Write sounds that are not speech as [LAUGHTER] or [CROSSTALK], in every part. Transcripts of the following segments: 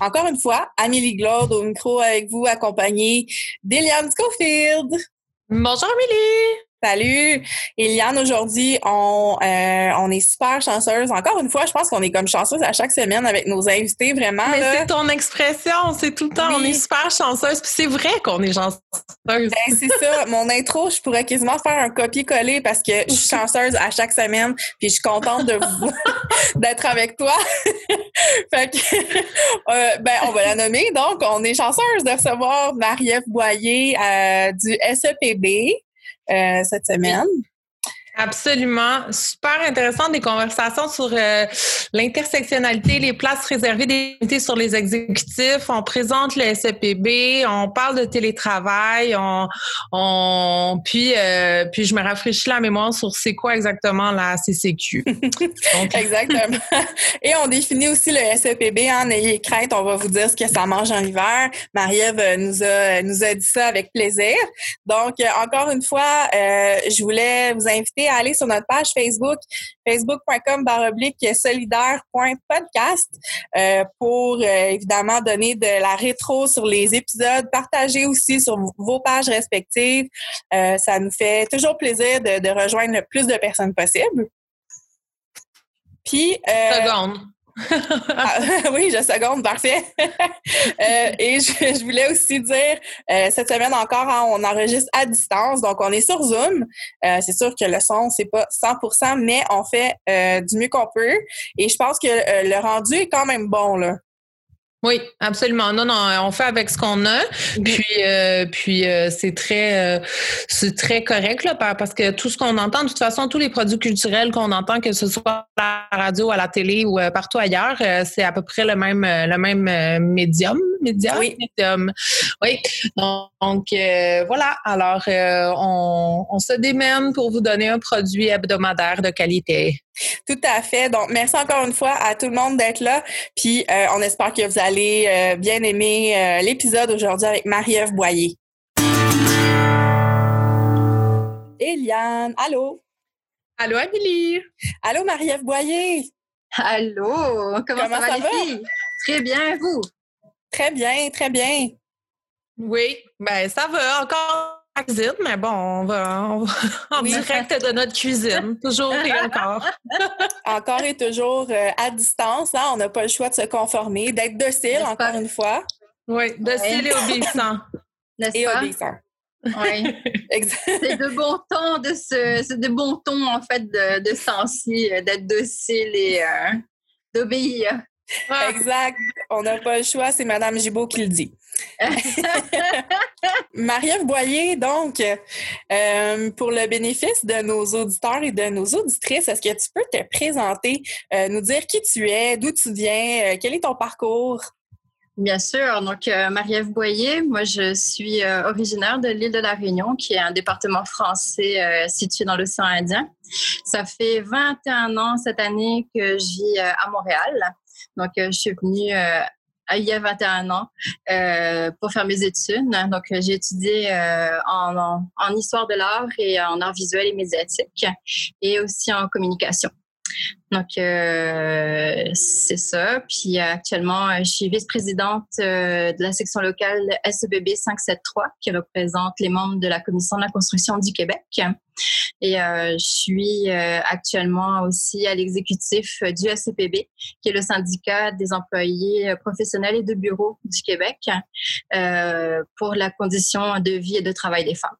encore une fois, Amélie Glaude au micro avec vous, accompagnée d'Eliane Schofield. Bonjour Amélie! Salut! Eliane, aujourd'hui, on, euh, on est super chanceuse. Encore une fois, je pense qu'on est comme chanceuse à chaque semaine avec nos invités, vraiment. Mais c'est ton expression, c'est tout le temps, on est super chanceuse. Puis c'est vrai qu'on est chanceuse. Ben, c'est ça. Mon intro, je pourrais quasiment faire un copier-coller parce que je suis chanceuse à chaque semaine. Puis je suis contente de vous, [LAUGHS] d'être avec toi. [LAUGHS] fait que, euh, ben, on va la nommer. Donc, on est chanceuse de recevoir Marie-Ève Boyer euh, du SEPB. Euh, cette semaine. Absolument. Super intéressant des conversations sur euh, l'intersectionnalité, les places réservées des sur les exécutifs. On présente le SEPB, on parle de télétravail, on, on puis euh, puis je me rafraîchis la mémoire sur c'est quoi exactement la CCQ. [LAUGHS] exactement. [LAUGHS] Et on définit aussi le SEPB. Hein, n'ayez crainte, on va vous dire ce que ça mange en hiver. Marie-Ève nous a nous a dit ça avec plaisir. Donc encore une fois, je voulais vous inviter aller sur notre page Facebook, facebook.com baroblique solidaire.podcast euh, pour euh, évidemment donner de la rétro sur les épisodes, partager aussi sur vos pages respectives. Euh, ça nous fait toujours plaisir de, rejoindre le plus de personnes possible. Puis... Ah, [LAUGHS] oui, je seconde, parfait. [LAUGHS] Euh, et je, voulais aussi dire, euh, cette semaine encore, hein, on enregistre à distance, donc on est sur Zoom. Euh, c'est sûr que le son, c'est pas 100%, mais on fait du mieux qu'on peut. Et je pense que le rendu est quand même bon, là. Oui, absolument. Non, non, on fait avec ce qu'on a. Puis, euh, puis euh, c'est très, euh, c'est très correct là, parce que tout ce qu'on entend, de toute façon, tous les produits culturels qu'on entend, que ce soit à la radio, à la télé ou partout ailleurs, c'est à peu près le même, le même médium, médium, oui. médium. Oui. Donc voilà. Alors, on, on se démène pour vous donner un produit hebdomadaire de qualité. Tout à fait. Donc, merci encore une fois à tout le monde d'être là. Puis, euh, on espère que vous allez euh, bien aimer euh, l'épisode aujourd'hui avec Marie-Ève Boyer. Eliane, allô? Allô, Amélie? Allô, Marie-Ève Boyer? Allô? Comment, ça, va, Très bien, vous? Très bien, très bien. Oui, ben ça va encore cuisine, mais bon, on va, [LAUGHS] en direct de notre cuisine, toujours et encore. [LAUGHS] encore et toujours euh, à distance, hein? on n'a pas le choix de se conformer, d'être docile, encore une fois. Oui, docile et obéissant. [LAUGHS] Et obéissant. Oui. c'est de bon ton de ce, c'est de bon ton en fait de, de sensi, d'être docile et euh, d'obéir. Exact. On n'a pas le choix, c'est Madame Gibault qui le dit. [LAUGHS] Marie-Ève Boyer, donc, euh, pour le bénéfice de nos auditeurs et de nos auditrices, est-ce que tu peux te présenter, euh, nous dire qui tu es, d'où tu viens, euh, quel est ton parcours? Bien sûr. Donc, Marie-Ève Boyer, moi, je suis originaire de l'île de la Réunion, qui est un département français situé dans l'océan Indien. Ça fait 21 ans cette année que je vis à Montréal. Donc, je suis venue il y a 21 ans euh, pour faire mes études. Donc, j'ai étudié euh, en, histoire de l'art et en art visuel et médiatique et aussi en communication. Donc, euh, c'est ça. Puis actuellement, je suis vice-présidente euh, de la section locale SEBB 573 qui représente les membres de la Commission de la construction du Québec. Et euh, je suis euh, actuellement aussi à l'exécutif du SCPB, qui est le syndicat des employés professionnels et de bureaux du Québec, euh, pour la condition de vie et de travail des femmes.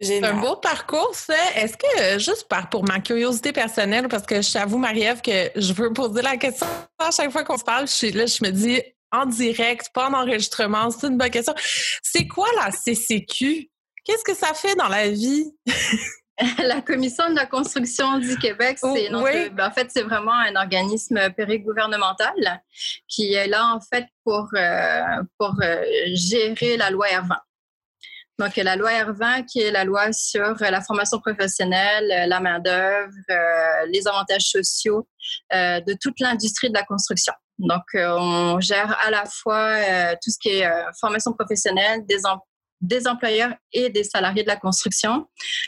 C'est un beau parcours, ça. Est-ce que, juste par, pour ma curiosité personnelle, parce que je t'avoue, Marie-Ève, que je veux poser la question à chaque fois qu'on se parle, je suis là, je me dis en direct, pas en enregistrement, c'est une bonne question. C'est quoi la CCQ? Qu'est-ce que ça fait dans la vie? [LAUGHS] la Commission de la construction du Québec, c'est oh, ben, en fait c'est vraiment un organisme périgouvernemental qui est là en fait pour euh, pour euh, gérer la loi R20. Donc, la loi R20, qui est la loi sur la formation professionnelle, la main-d'œuvre, euh, les avantages sociaux euh, de toute l'industrie de la construction. Donc, euh, on gère à la fois tout ce qui est formation professionnelle, des, des employeurs et des salariés de la construction,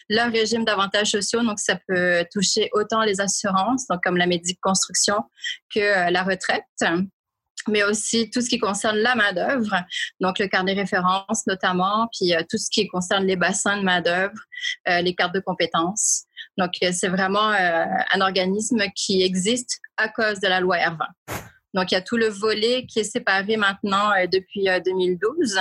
leur régime d'avantages sociaux. Donc, ça peut toucher autant les assurances, donc comme la médic construction, que euh, la retraite mais aussi tout ce qui concerne la main-d'œuvre, donc le carnet référence notamment, puis euh, tout ce qui concerne les bassins de main-d'œuvre, euh, les cartes de compétences. Donc, c'est vraiment un organisme qui existe à cause de la loi R20. Donc, il y a tout le volet qui est séparé maintenant depuis 2012,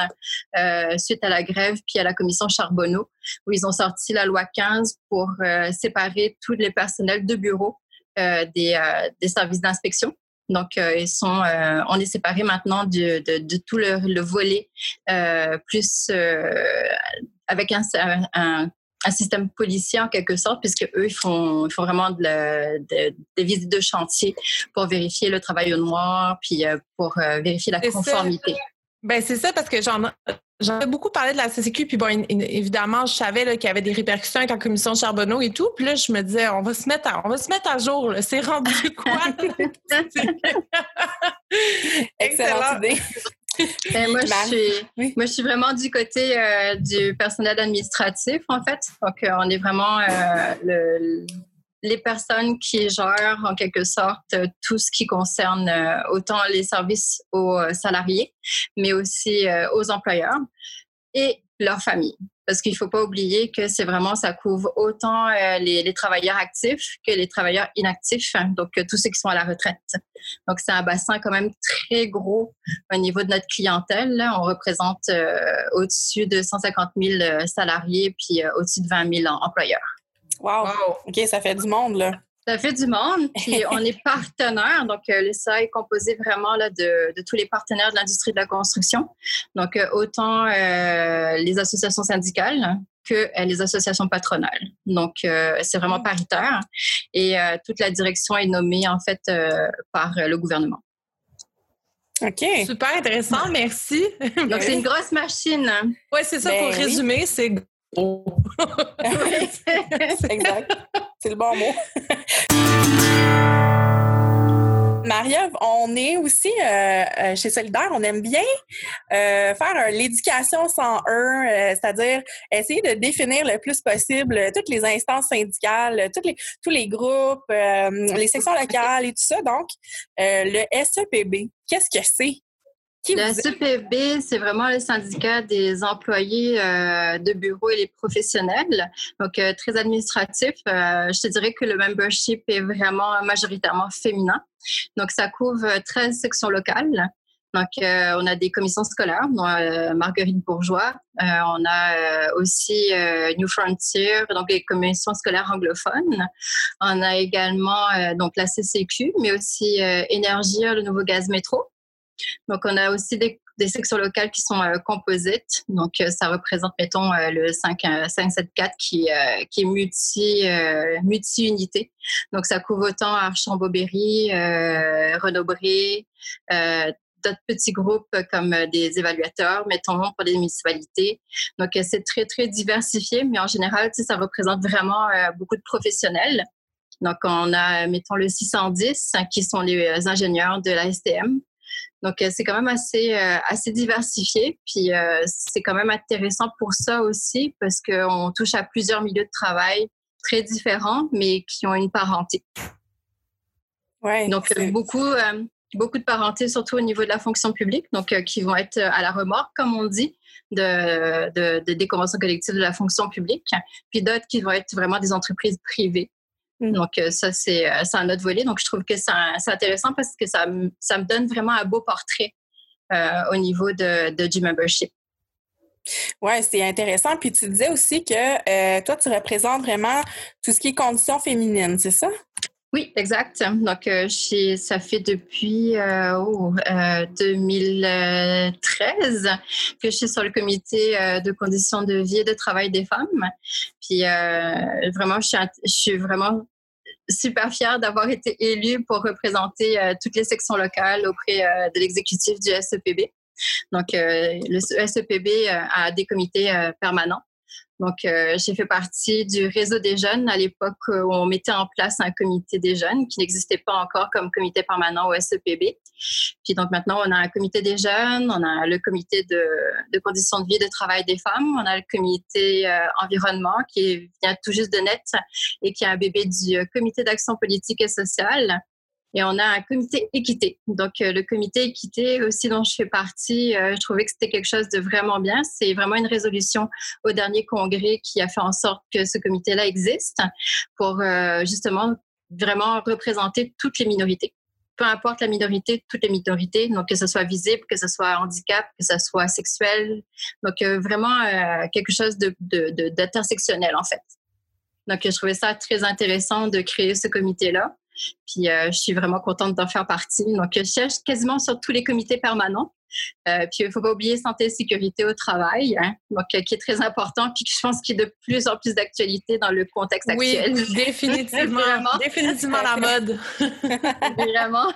suite à la grève puis à la commission Charbonneau, où ils ont sorti la loi 15 pour séparer tous les personnels de bureau des, des services d'inspection. Donc, euh, ils sont, euh, on est séparés maintenant de, de, tout le, le volet, euh, plus avec un, un, système policier en quelque sorte, puisque eux, ils font, ils font vraiment de la, de, des visites de chantier pour vérifier le travail au noir, puis pour vérifier la conformité. Ben c'est ça parce que j'en J'en ai beaucoup parlé de la CCQ, puis bon, évidemment, je savais qu'il y avait des répercussions avec la commission Charbonneau et tout. Puis là, je me disais, on va se mettre à, on va se mettre à jour. C'est rendu quoi? [LAUGHS] [LAUGHS] Excellente idée. Ben, moi, je suis, moi, je suis vraiment du côté euh, du personnel administratif, en fait. Donc, euh, on est vraiment euh, le, les personnes qui gèrent en quelque sorte tout ce qui concerne autant les services aux salariés, mais aussi aux employeurs et leurs familles. Parce qu'il ne faut pas oublier que c'est vraiment, ça couvre autant les, travailleurs actifs que les travailleurs inactifs, hein, donc tous ceux qui sont à la retraite. Donc c'est un bassin quand même très gros au niveau de notre clientèle. On représente au-dessus de 150 000 salariés puis au-dessus de 20 000 employeurs. Wow. OK, ça fait du monde, là. Ça fait du monde. Puis [LAUGHS] on est partenaire. Donc, euh, l'ESA est composé vraiment là, de, de, tous les partenaires de l'industrie de la construction. Donc, euh, autant euh, les associations syndicales que les associations patronales. Donc, c'est vraiment paritaire. Et toute la direction est nommée, en fait, par le gouvernement. OK. Super intéressant, merci. Donc, c'est une grosse machine. Oui, c'est ça. pour ben résumer, c'est [LAUGHS] exact. C'est le bon mot. [LAUGHS] Maria, on est aussi euh, euh, chez Solidaire, on aime bien euh, faire l'éducation sans eux, c'est-à-dire essayer de définir le plus possible toutes les instances syndicales, tous les groupes, les sections locales et tout ça. Donc, le SEPB, qu'est-ce que c'est? Le CPB, c'est vraiment le syndicat des employés euh, de bureau et les professionnels. Donc, euh, très administratif. Euh, je te dirais que le membership est vraiment majoritairement féminin. Donc, ça couvre 13 sections locales. Donc, on a des commissions scolaires, Marguerite Bourgeois. on a aussi New Frontier, donc les commissions scolaires anglophones. On a également donc la CCQ, mais aussi Énergie, le nouveau gaz métro. Donc, on a aussi des, sections locales qui sont euh, composites. Donc, euh, ça représente, mettons, euh, le 5, 574 qui, qui est multi, multi-unité. Donc, ça couvre autant Archambault-Berry, Renaud-Bré, d'autres petits groupes comme des évaluateurs, mettons, pour les municipalités. Donc, c'est très, très diversifié, mais en général, ça représente vraiment beaucoup de professionnels. Donc, on a, mettons, le 610, hein, qui sont les ingénieurs de la STM, donc, euh, c'est quand même assez, euh, assez diversifié. Puis, euh, c'est quand même intéressant pour ça aussi parce qu'on touche à plusieurs milieux de travail très différents, mais qui ont une parenté. Ouais, donc, beaucoup, beaucoup de parenté, surtout au niveau de la fonction publique, donc qui vont être à la remorque, comme on dit, de, de, des conventions collectives de la fonction publique, puis d'autres qui vont être vraiment des entreprises privées. Mm. Donc, euh, ça, c'est euh, un autre volet. Donc, je trouve que c'est intéressant parce que ça, ça, me donne vraiment un beau portrait euh, au niveau de, de, du membership. Oui, c'est intéressant. Puis tu disais aussi que toi, tu représentes vraiment tout ce qui est conditions féminines, c'est ça? Oui, exact. Donc, euh, ça fait depuis 2013 euh, que je suis sur le comité de conditions de vie et de travail des femmes. Puis, vraiment, je suis, vraiment super fière d'avoir été élue pour représenter toutes les sections locales auprès de l'exécutif du SEPB. Donc, le SEPB a des comités permanents. Donc, euh, j'ai fait partie du réseau des jeunes à l'époque où on mettait en place un comité des jeunes qui n'existait pas encore comme comité permanent au SEPB. Puis donc maintenant, on a un comité des jeunes, on a le comité de, de conditions de vie et de travail des femmes, on a le comité euh, environnement qui vient tout juste de net et qui est un bébé du euh, comité d'action politique et sociale. Et on a un comité équité. Donc, euh, le comité équité aussi dont je fais partie, je trouvais que c'était quelque chose de vraiment bien. C'est vraiment une résolution au dernier congrès qui a fait en sorte que ce comité-là existe pour justement vraiment représenter toutes les minorités peu importe la minorité, toutes les minorités, donc que ce soit visible, que ce soit handicap, que ce soit sexuel, donc euh, vraiment euh, quelque chose de, d'intersectionnel en fait. Donc je trouvais ça très intéressant de créer ce comité-là. Puis euh, je suis vraiment contente d'en faire partie. Donc je cherche quasiment sur tous les comités permanents. Euh, puis il ne faut pas oublier santé et sécurité au travail, hein, donc euh, qui est très important, puis je pense qu'il y a de plus en plus d'actualité dans le contexte actuel. Oui, [LAUGHS] définitivement, [LAUGHS] définitivement la mode. [LAUGHS] Vraiment.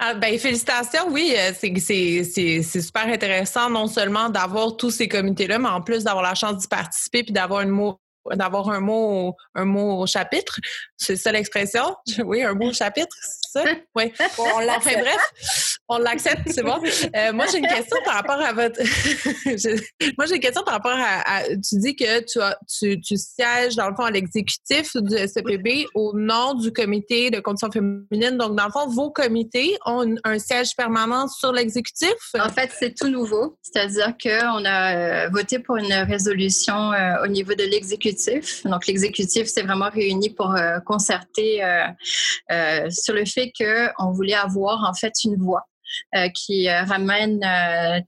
Ah, ben, félicitations, oui, c'est super intéressant non seulement d'avoir tous ces comités-là, mais en plus d'avoir la chance d'y participer puis d'avoir une mot d'avoir un mot un mot au chapitre. C'est ça l'expression? Oui, un mot au chapitre, ça? Oui. on l'accepte. bref, on l'accepte, c'est bon. Euh, moi, j'ai une question par rapport à votre... [LAUGHS] moi, j'ai une question par rapport à, Tu dis que tu, as, tu, tu sièges, dans le fond, à l'exécutif du SEPB au nom du comité de conditions féminines. Donc, dans le fond, vos comités ont un siège permanent sur l'exécutif? En fait, c'est tout nouveau. C'est-à-dire qu'on a euh, voté pour une résolution euh, au niveau de l'exécutif donc, l'exécutif s'est vraiment réuni pour euh, concerter sur le fait qu'on voulait avoir en fait une voix. qui ramène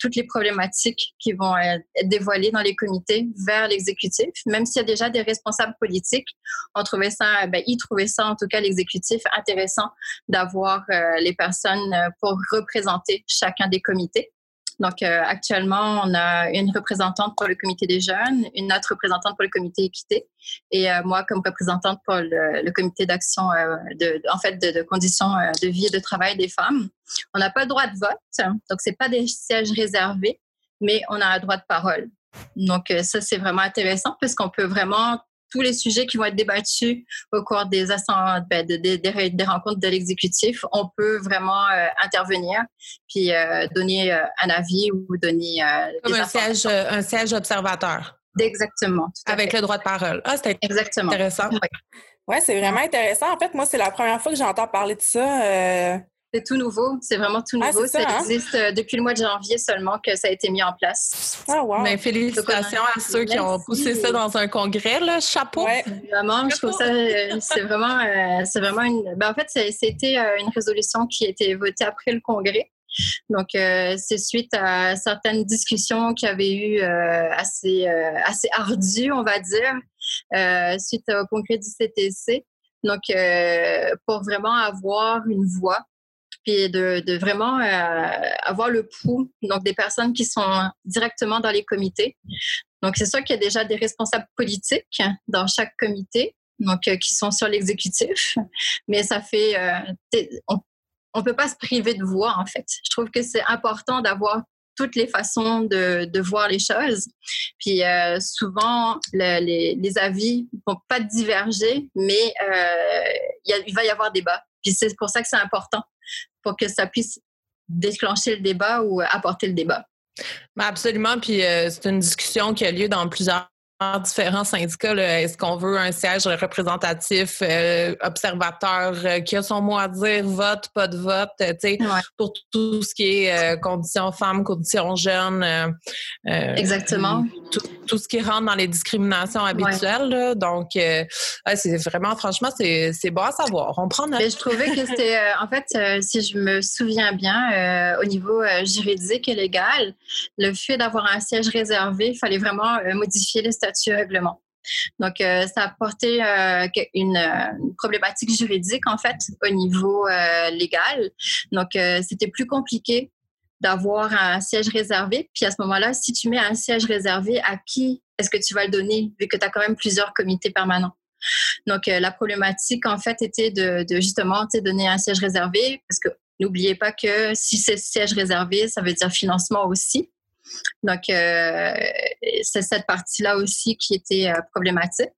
toutes les problématiques qui vont être dévoilées dans les comités vers l'exécutif, même s'il y a déjà des responsables politiques. On trouvait ça, ben, ils trouvaient ça, en tout cas, l'exécutif intéressant d'avoir les personnes pour représenter chacun des comités. Donc, euh, actuellement, on a une représentante pour le comité des jeunes, une autre représentante pour le comité équité et euh, moi comme représentante pour le, comité d'action, euh, de, en fait, de, conditions de vie et de travail des femmes. On n'a pas le droit de vote, donc c'est pas des sièges réservés, mais on a un droit de parole. Donc, ça, c'est vraiment intéressant parce qu'on peut vraiment tous les sujets qui vont être débattus au cours des, ben, des, rencontres de l'exécutif, on peut vraiment euh, intervenir puis euh, donner euh, un avis ou donner Comme un siège, un siège observateur. Exactement. Avec le droit de parole. Ah, c'est intéressant. Oui, c'est vraiment intéressant. En fait, moi, c'est la première fois que j'entends parler de ça. C'est tout nouveau, c'est vraiment tout ah, nouveau. ça, hein? existe euh, depuis le mois de janvier seulement que ça a été mis en place. Ah, wow. Mais félicitations à ceux qui ont poussé ça dans un congrès, là. Chapeau. Ouais. Vraiment, je trouve ça, euh, c'est vraiment, euh, c'est vraiment une. Ben, en fait, c'était une résolution qui a été votée après le congrès. Donc, c'est suite à certaines discussions qui avaient eu assez, assez ardues, on va dire, suite au congrès du CTC. Donc, pour vraiment avoir une voix puis de, vraiment euh, avoir le pouls, donc des personnes qui sont directement dans les comités. Donc, c'est sûr qu'il y a déjà des responsables politiques dans chaque comité, donc euh, qui sont sur l'exécutif, mais ça fait, euh, on, ne peut pas se priver de voix en fait. Je trouve que c'est important d'avoir toutes les façons de, voir les choses. Puis souvent, les, avis vont pas diverger, mais il va y avoir débat. Puis c'est pour ça que c'est important pour que ça puisse déclencher le débat ou apporter le débat. Absolument. Puis euh, c'est une discussion qui a lieu dans plusieurs différents syndicats. Est-ce qu'on veut un siège représentatif, euh, observateur, euh, qui a son mot à dire, vote, pas de vote, euh, sais, pour tout ce qui est conditions femmes, conditions jeunes. Exactement. Tout, ce qui rentre dans les discriminations habituelles. Donc, c'est vraiment, franchement, c'est bon à savoir. On prend Mais je trouvais que c'était, en fait, si je me souviens bien, au niveau juridique et légal, le fait d'avoir un siège réservé, il fallait vraiment modifier les statuts règlement. Donc, euh, ça a apporté euh, une, problématique juridique, en fait, au niveau euh, légal. Donc, c'était plus compliqué d'avoir un siège réservé. Puis à ce moment-là, si tu mets un siège réservé, à qui est-ce que tu vas le donner, vu que tu as quand même plusieurs comités permanents? Donc, la problématique, en fait, était de, de justement donner un siège réservé, parce que n'oubliez pas que si c'est siège réservé, ça veut dire financement aussi. Donc, euh, c'est cette partie-là aussi qui était euh, problématique.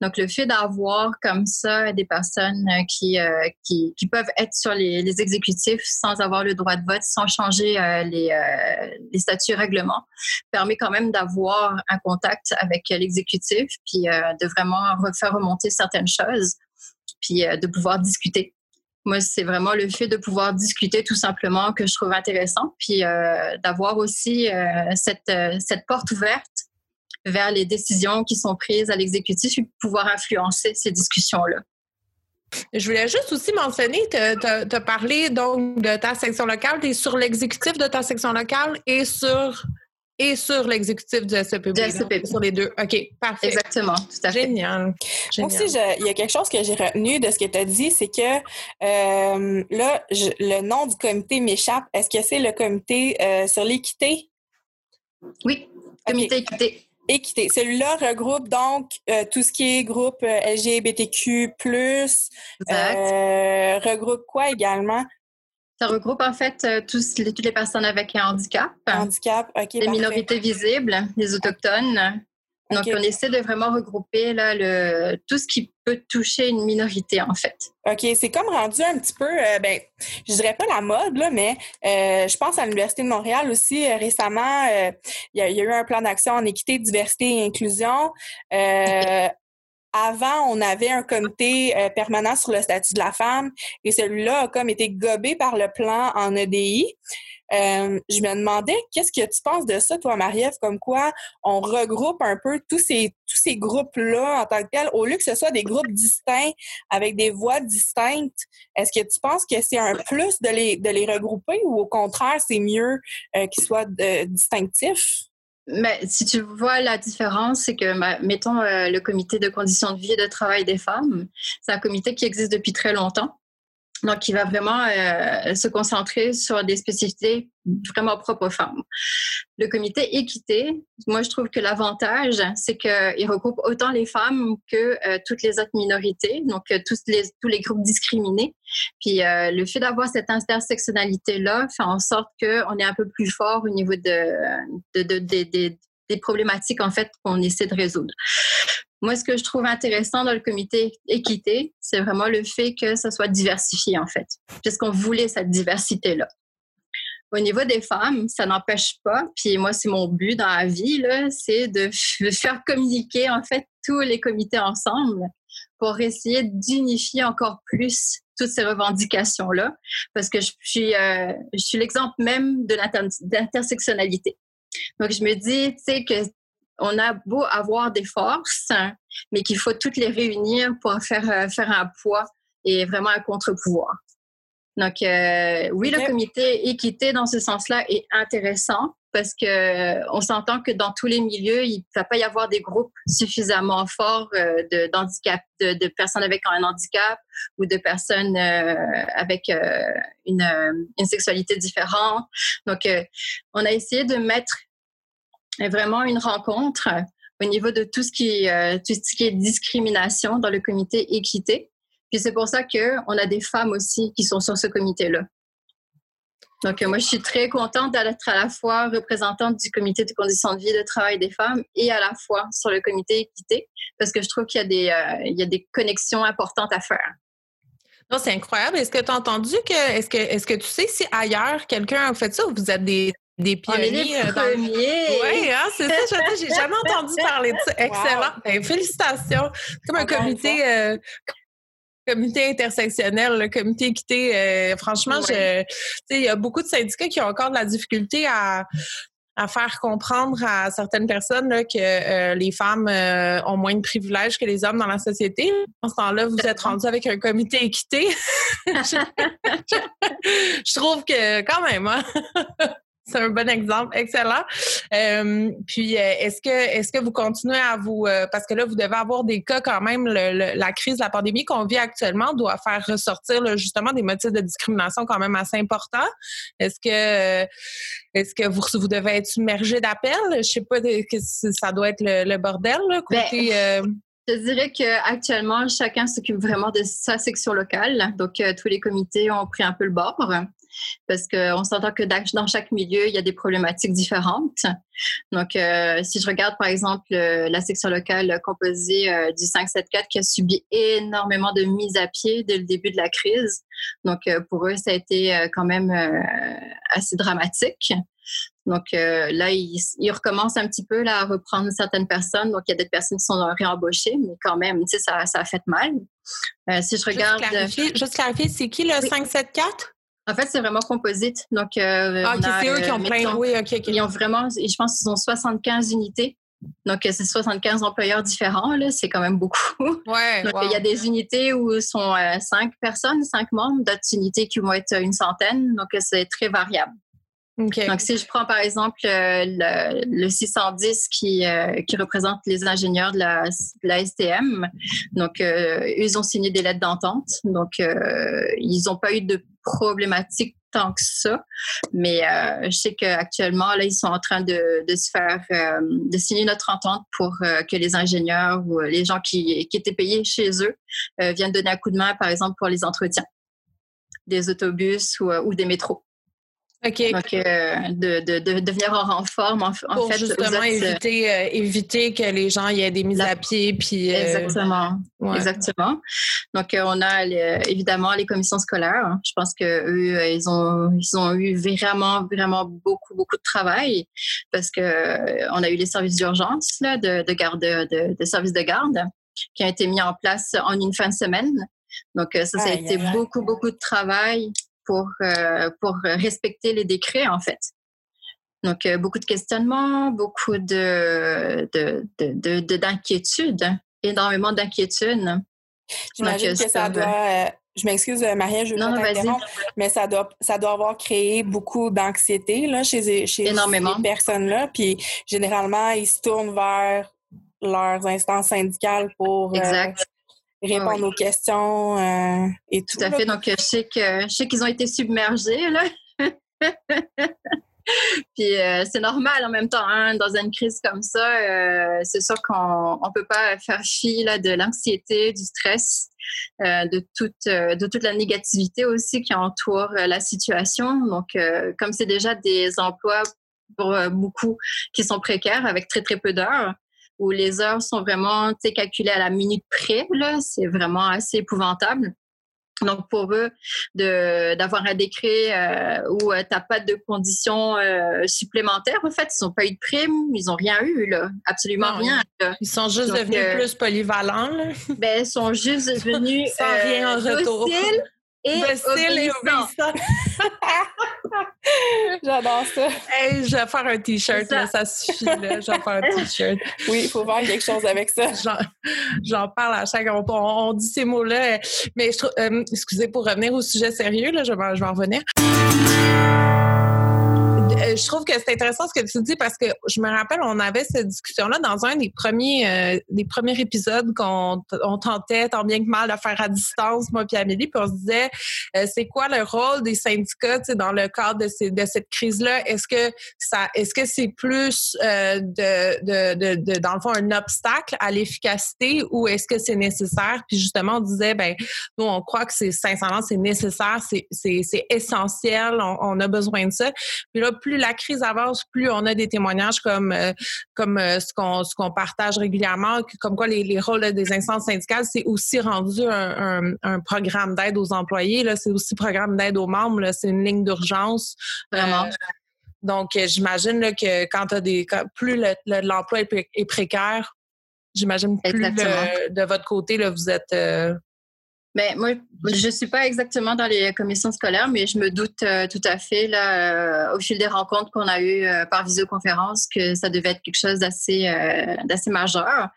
Donc, le fait d'avoir comme ça des personnes qui, qui, qui, peuvent être sur les, les, exécutifs sans avoir le droit de vote, sans changer les, les statuts règlements, permet quand même d'avoir un contact avec l'exécutif, puis de vraiment faire remonter certaines choses, puis de pouvoir discuter. Moi, c'est vraiment le fait de pouvoir discuter tout simplement que je trouve intéressant, puis euh, d'avoir aussi euh, cette, euh, cette porte ouverte vers les décisions qui sont prises à l'exécutif et pouvoir influencer ces discussions-là. Je voulais juste aussi mentionner, tu as, parlé donc de ta section locale, tu es sur l'exécutif de ta section locale et sur et sur l'exécutif du SEPB. Du Sur les deux. OK, parfait. Exactement, tout à fait. Génial. Moi aussi, il y a quelque chose que j'ai retenu de ce que tu as dit, c'est que euh, là, le nom du comité m'échappe. Est-ce que c'est le comité euh, sur l'équité? Oui, comité équité. Équité. Celui-là regroupe donc euh, tout ce qui est groupe LGBTQ+, regroupe quoi également? Ça regroupe en fait euh, tous les, toutes les personnes avec un handicap. Handicap, OK. Les minorités visibles, les autochtones. Donc, on essaie de vraiment regrouper là, le, tout ce qui peut toucher une minorité, en fait. OK, c'est comme rendu un petit peu, euh, ben, je dirais pas la mode, là, mais euh, je pense à l'Université de Montréal aussi, récemment, il y, a eu un plan d'action en équité, diversité et inclusion. Avant, on avait un comité euh, permanent sur le statut de la femme et celui-là a comme été gobé par le plan en EDI. Euh, je me demandais, qu'est-ce que tu penses de ça, toi, Marie-Ève, comme quoi on regroupe un peu tous ces, tous ces groupes-là en tant que tels, au lieu que ce soit des groupes distincts avec des voix distinctes. Est-ce que tu penses que c'est un plus de les, de les regrouper ou au contraire, c'est mieux euh, qu'ils soient distinctifs? Mais si tu vois la différence, c'est que, mettons, euh, le comité de conditions de vie et de travail des femmes, c'est un comité qui existe depuis très longtemps. Donc, il va vraiment euh, se concentrer sur des spécificités vraiment propres aux femmes. Le comité équité, moi, je trouve que l'avantage, c'est qu'il regroupe autant les femmes que euh, toutes les autres minorités, donc euh, tous, les, tous les groupes discriminés. Puis le fait d'avoir cette intersectionnalité-là fait en sorte qu'on est un peu plus fort au niveau de, de, de, des problématiques, en fait, qu'on essaie de résoudre. Moi, ce que je trouve intéressant dans le comité équité, c'est vraiment le fait que ça soit diversifié, en fait, puisqu'on voulait cette diversité-là. Au niveau des femmes, ça n'empêche pas, puis moi, c'est mon but dans la vie, c'est de, faire communiquer, en fait, tous les comités ensemble pour essayer d'unifier encore plus toutes ces revendications-là, parce que je suis, euh, je suis l'exemple même de l'intersectionnalité. Donc, je me dis, tu sais, que on a beau avoir des forces, mais qu'il faut toutes les réunir pour faire, euh, faire un poids et vraiment un contre-pouvoir. Donc, euh, oui, le comité équité dans ce sens-là est intéressant parce que euh, on s'entend que dans tous les milieux, il ne va pas y avoir des groupes suffisamment forts de, de, personnes avec un handicap ou de personnes avec une, une, sexualité différente. Donc, on a essayé de mettre vraiment une rencontre au niveau de tout ce qui, euh, tout ce qui est discrimination dans le comité équité. Puis c'est pour ça qu'on a des femmes aussi qui sont sur ce comité-là. Donc, moi, je suis très contente d'être à la fois représentante du comité de conditions de vie et de travail des femmes et à la fois sur le comité équité parce que je trouve qu'il y, a des, euh, y a des connexions importantes à faire. Non, c'est incroyable. Est-ce que tu as entendu que, est-ce que, est-ce que tu sais si ailleurs quelqu'un a fait ça ou vous êtes des des pionniers. On est Oui, hein, c'est ça. J'ai jamais entendu parler de ça. Excellent. Ben, félicitations. Comme un comité, euh, comité intersectionnel, le comité équité. Euh, franchement, il y a beaucoup de syndicats qui ont encore de la difficulté à, à faire comprendre à certaines personnes que euh, les femmes ont moins de privilèges que les hommes dans la société. En ce temps-là, vous êtes rendu avec un comité équité. [LAUGHS] [LAUGHS] je, trouve que quand même, hein? [LAUGHS] C'est un bon exemple, excellent. Euh, puis, euh, est-ce que est-ce que vous continuez à vous euh, parce que là vous devez avoir des cas quand même la crise la pandémie qu'on vit actuellement doit faire ressortir justement des motifs de discrimination quand même assez importants. Est-ce que est-ce que vous vous devez être submergé d'appels? Je sais pas que ça doit être le, bordel là, ben. Je dirais qu'actuellement, chacun s'occupe vraiment de sa section locale. Donc, tous les comités ont pris un peu le bord. Parce qu'on s'entend que dans chaque milieu, il y a des problématiques différentes. Donc, euh, si je regarde par exemple la section locale composée du 574 qui a subi énormément de mises à pied dès le début de la crise, donc pour eux, ça a été quand même assez dramatique. Donc là, ils, recommencent un petit peu là, à reprendre certaines personnes. Donc il y a des personnes qui sont réembauchées, mais quand même, tu sais, ça, ça a fait mal. Euh, si je regarde. Juste clarifier, c'est qui le 574? En fait, c'est vraiment composite. Donc, euh, ah, c'est eux qui ont plein. Oui, OK, OK. Ils ont vraiment, je pense qu'ils ont 75 unités. Donc, c'est 75 employeurs différents, c'est quand même beaucoup. Ouais, Donc, il y a des unités où sont euh, cinq personnes, cinq membres, d'autres unités qui vont être une centaine. Donc, c'est très variable. Donc, si je prends par exemple euh, le, 610 qui, euh, qui représente les ingénieurs de la, la STM, donc euh, ils ont signé des lettres d'entente. Donc, ils n'ont pas eu de problématique tant que ça. Mais je sais qu'actuellement, là, ils sont en train de, de se faire, de signer notre entente pour que les ingénieurs ou les gens qui, qui étaient payés chez eux viennent donner un coup de main, par exemple, pour les entretiens des autobus ou, ou des métros. OK. Donc, euh, de, de, de, venir en renfort, en, Pour justement éviter, euh, éviter que les gens y aient des mises à pied. Puis, euh, Exactement. Exactement. Donc, on a évidemment les commissions scolaires. Je pense qu'eux, ils ont, ils ont eu vraiment, vraiment beaucoup, beaucoup de travail parce que on a eu les services d'urgence de, de garde, de, de services de garde qui ont été mis en place en une fin de semaine. Donc, ça, ça a été beaucoup, beaucoup de travail pour, euh, pour respecter les décrets, en fait. Donc, euh, beaucoup de questionnements, beaucoup de, d'inquiétudes, de, énormément d'inquiétudes. J'imagine que ça doit. Euh, je m'excuse, Maria, je veux mais ça doit, ça doit avoir créé beaucoup d'anxiété là, chez, chez énormément. ces personnes-là. Puis, généralement, ils se tournent vers leurs instances syndicales pour exact répondre aux questions euh, et tout. Tout à fait. Donc, je sais que je sais qu'ils ont été submergés là. [LAUGHS] Puis euh, c'est normal en même temps, hein, dans une crise comme ça, euh, c'est sûr qu'on ne peut pas faire fi là, de l'anxiété, du stress, de, toute, de toute la négativité aussi qui entoure la situation. Donc, comme c'est déjà des emplois pour beaucoup qui sont précaires avec très très peu d'heures, où les heures sont vraiment calculées à la minute près. C'est vraiment assez épouvantable. Donc, pour eux, d'avoir un décret euh, où euh, tu n'as pas de conditions euh, supplémentaires, en fait, ils n'ont pas eu de prime, ils n'ont rien eu, là. Absolument rien. Ils sont juste devenus plus polyvalents. Là. Ben, ils sont juste [LAUGHS] devenus Sans rien en retour et obéissant. [LAUGHS] J'adore ça. Hey, je vais faire un t-shirt, ça. ça suffit. Là. Je vais faire un t-shirt. [LAUGHS] Oui, il faut faire quelque chose avec ça. [LAUGHS] J'en parle à chaque on, on dit ces mots-là. Mais je, euh, excusez, pour revenir au sujet sérieux, là, je, vais, je vais en revenir. Euh, je trouve que c'est intéressant ce que tu dis parce que je me rappelle, on avait cette discussion-là dans un des premiers, euh, des premiers épisodes qu'on on tentait tant bien que mal de faire à distance, moi puis Amélie, puis on se disait, euh, c'est quoi le rôle des syndicats dans le cadre de, de cette crise-là? Est-ce que ça, est-ce que c'est plus de, de, de, dans le fond, un obstacle à l'efficacité ou est-ce que c'est nécessaire? Puis justement, on disait, ben, nous, on croit que c'est sincèrement, c'est nécessaire, c'est, c'est, essentiel, on, on, a besoin de ça. Puis là, plus la crise avance, plus on a des témoignages comme euh, comme euh, ce qu'on ce qu'on partage régulièrement, comme quoi les, les rôles des instances syndicales, c'est aussi rendu un, un, programme d'aide aux employés. Là, c'est aussi programme d'aide aux membres. C'est une ligne d'urgence. Vraiment. Euh, donc, j'imagine que quand tu as des plus l'emploi est, précaire, j'imagine plus de votre côté, là, vous êtes mais moi, je ne suis pas exactement dans les commissions scolaires, mais je me doute euh, tout à fait, là, euh, au fil des rencontres qu'on a eues euh, par visioconférence, que ça devait être quelque chose d'assez d'assez majeur.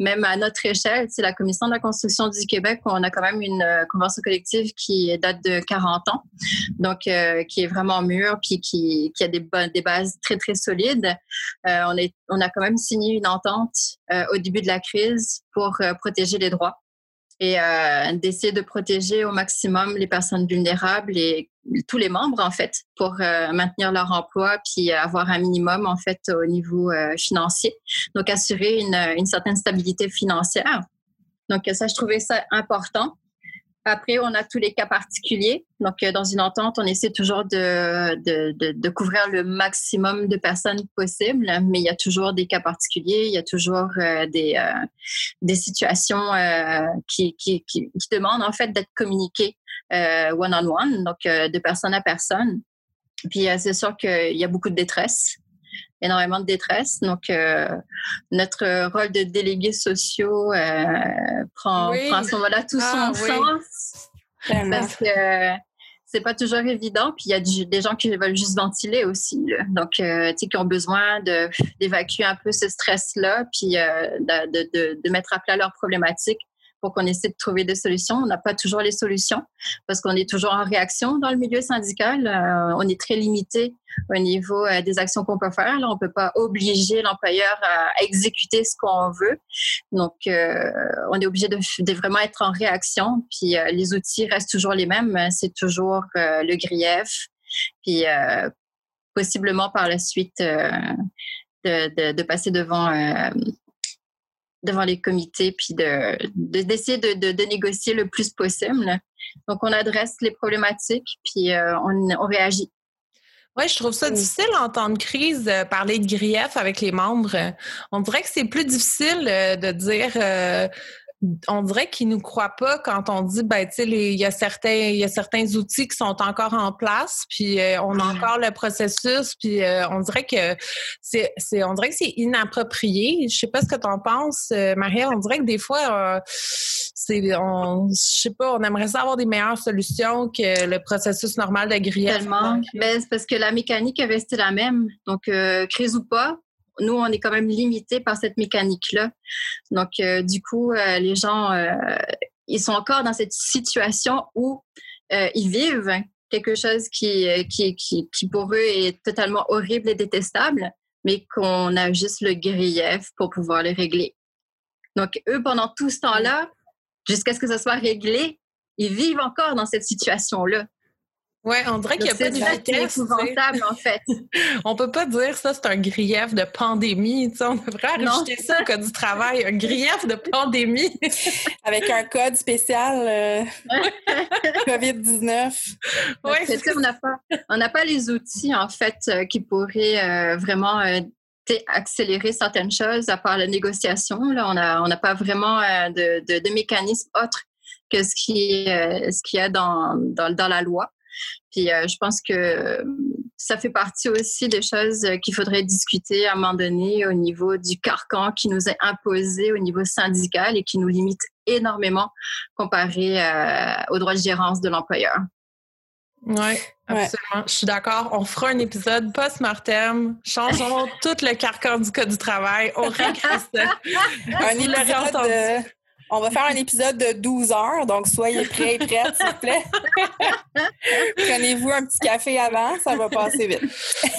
Même à notre échelle, c'est la Commission de la construction du Québec, on a quand même une convention collective qui date de 40 ans, donc qui est vraiment mûre, puis qui, qui a des, des bases très, très solides. on, est, on a quand même signé une entente au début de la crise pour protéger les droits et euh, d'essayer de protéger au maximum les personnes vulnérables et tous les membres en fait pour euh, maintenir leur emploi puis avoir un minimum en fait au niveau euh, financier. Donc assurer une, une, certaine stabilité financière. Donc ça, je trouvais ça important. Après, on a tous les cas particuliers. Donc, euh, dans une entente, on essaie toujours de, de, de, couvrir le maximum de personnes possible, mais il y a toujours des cas particuliers, il y a toujours euh, des, euh, des situations qui, qui, qui, qui, demandent en fait d'être communiquées one-on-one, donc de personne à personne. Puis, c'est sûr qu'il y a beaucoup de détresse énormément de détresse. Donc, euh, notre rôle de délégués sociaux euh, prend, prend, à ce moment-là tout ah, son sens. Parce que c'est pas toujours évident. Puis il y a des gens qui veulent juste ventiler aussi. Donc, euh, tu sais, qui ont besoin d'évacuer un peu ce stress-là, puis de, de, de, mettre à plat leurs problématiques pour qu'on essaie de trouver des solutions. On n'a pas toujours les solutions parce qu'on est toujours en réaction dans le milieu syndical. Euh, on est très limité au niveau euh, des actions qu'on peut faire. On peut pas obliger l'employeur à, exécuter ce qu'on veut. Donc, euh, on est obligé de, vraiment être en réaction. Puis, les outils restent toujours les mêmes. C'est toujours le grief. Puis, possiblement par la suite, de, passer devant devant les comités, puis d'essayer de, de, de, négocier le plus possible. Donc, on adresse les problématiques, puis euh, on, on, réagit. Oui, je trouve ça difficile en temps de crise, de parler de grief avec les membres. On dirait que c'est plus difficile euh, de dire euh, on dirait qu'ils nous croient pas quand on dit ben tu sais il y a certains il y a certains outils qui sont encore en place puis euh, on a encore le processus puis euh, on dirait que c'est c'est on dirait que c'est inapproprié. Je sais pas ce que tu en penses euh, Marie on dirait que des fois c'est on je sais pas on aimerait ça avoir des meilleures solutions que le processus normal de grillage tellement. Ben, c'est parce que la mécanique est restée la même. Donc crise ou pas nous, on est quand même limité par cette mécanique-là. Donc, euh, du coup, euh, les gens, euh, ils sont encore dans cette situation où ils vivent quelque chose qui, qui, qui, qui, pour eux est totalement horrible et détestable, mais qu'on a juste le grief pour pouvoir le régler. Donc, eux, pendant tout ce temps-là, jusqu'à ce que ça soit réglé, ils vivent encore dans cette situation-là. Oui, on dirait qu'il n'y a pas de vitesse. C'est épouvantable, en fait. [LAUGHS] on peut pas dire ça, c'est un grief de pandémie. on devrait rajouter ça au code du travail, un grief de pandémie. [LAUGHS] Avec un code spécial euh, [LAUGHS] COVID-19. Oui, c'est ça. On n'a pas, les outils, en fait, euh, qui pourraient euh, vraiment accélérer certaines choses à part la négociation. Là, on n'a on pas vraiment de, de, de, mécanisme autre que ce qui, ce qu'il y a dans, dans, dans la loi. Puis euh, je pense que ça fait partie aussi des choses qu'il faudrait discuter à un moment donné au niveau du carcan qui nous est imposé au niveau syndical et qui nous limite énormément comparé euh, aux droits de gérance de l'employeur. Oui, absolument. Je suis d'accord. On fera un épisode post-mortem. Changeons [LAUGHS] tout le carcan du Code du travail. On [LAUGHS] régresse un épisode on va faire un épisode de 12 heures, donc soyez prêts et prêtes, s'il vous plaît. [LAUGHS] Prenez-vous un petit café avant, ça va passer vite.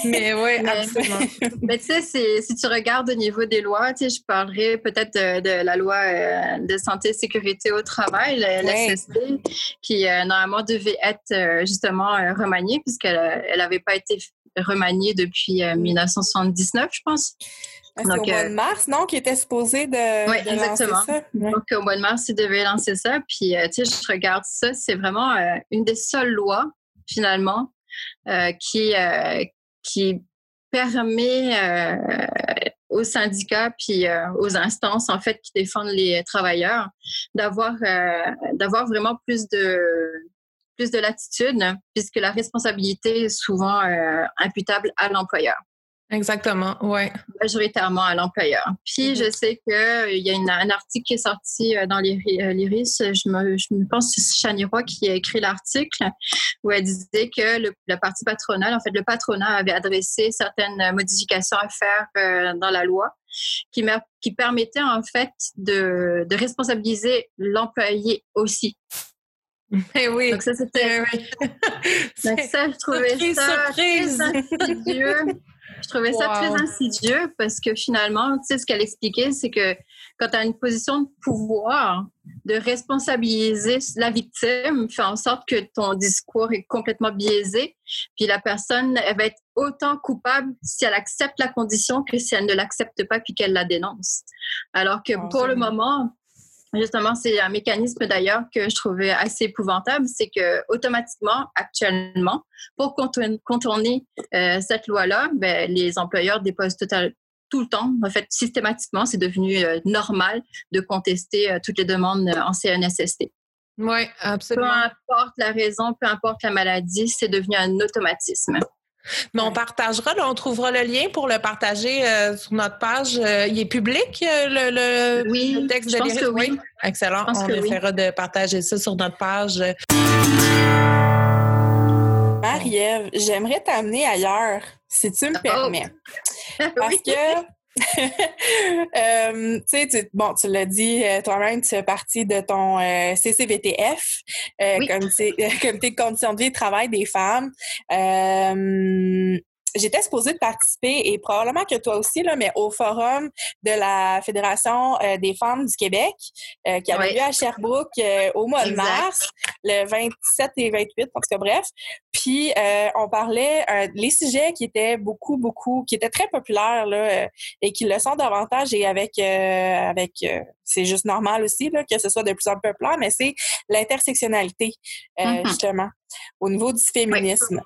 Mais oui, absolument. [LAUGHS] Mais tu sais, si tu regardes au niveau des lois, tu sais, je parlerai peut-être de, la loi euh, de santé et sécurité au travail, la, SSD, qui euh, normalement devait être euh, justement remaniée puisqu'elle n'avait pas été remaniée depuis 1979, je pense. C'est au mois de euh, mars, non, qui était supposé de, oui, exactement. ça. Donc, au mois de mars, il devait lancer ça. Puis, euh, tu sais, je regarde ça, c'est vraiment euh, une des seules lois, finalement, qui, qui permet aux syndicats puis aux instances, en fait, qui défendent les travailleurs, d'avoir d'avoir vraiment plus de plus de latitude, puisque la responsabilité est souvent imputable à l'employeur. Exactement, oui. Majoritairement à l'employeur. Puis, je sais qu'il euh, y a un article qui est sorti euh, dans l'IRIS. Je me, je me pense que c'est Chani Roy qui a écrit l'article où elle disait que le, parti patronal, en fait, le patronat avait adressé certaines modifications à faire euh, dans la loi qui, qui permettaient, en fait, de, de responsabiliser l'employé aussi. Eh oui. Donc ça, c'était... Eh oui. [LAUGHS] Donc ça, je [LAUGHS] trouvais ça surprise. Je trouvais ça très insidieux parce que finalement, tu sais, ce qu'elle expliquait, c'est que quand tu as une position de pouvoir, de responsabiliser la victime fait en sorte que ton discours est complètement biaisé. Puis la personne, elle va être autant coupable si elle accepte la condition que si elle ne l'accepte pas puis qu'elle la dénonce. Alors que pour le moment, Justement, c'est un mécanisme d'ailleurs que je trouvais assez épouvantable, c'est que automatiquement, actuellement, pour contourner euh, cette loi-là, ben, les employeurs déposent total, tout le temps. En fait, systématiquement, c'est devenu euh, normal de contester euh, toutes les demandes en CNSST. Oui, absolument. Peu importe la raison, peu importe la maladie, c'est devenu un automatisme. Mais on partagera, on trouvera le lien pour le partager euh, sur notre page. Euh, il est public, euh, le, oui, texte je pense que oui. Excellent. On essaiera de partager ça sur notre page. Marie-Ève, j'aimerais t'amener ailleurs, si tu me oh. permets. [LAUGHS] Parce que euh, tu sais, bon, tu l'as dit euh, toi-même, tu fais partie de ton euh, CCBTF, euh, comité, comité de conditions de vie et de travail des femmes j'étais supposée de participer et probablement que toi aussi là, mais au forum de la Fédération euh, des femmes du Québec euh, qui avait lieu à Sherbrooke euh, au mois de mars, le 27 et 28 en tout cas bref. Puis on parlait les sujets qui étaient beaucoup beaucoup qui étaient très populaires là et qui le sont davantage et avec avec c'est juste normal aussi là que ce soit de plus en plus populaire mais c'est l'intersectionnalité mm-hmm. justement au niveau du féminisme.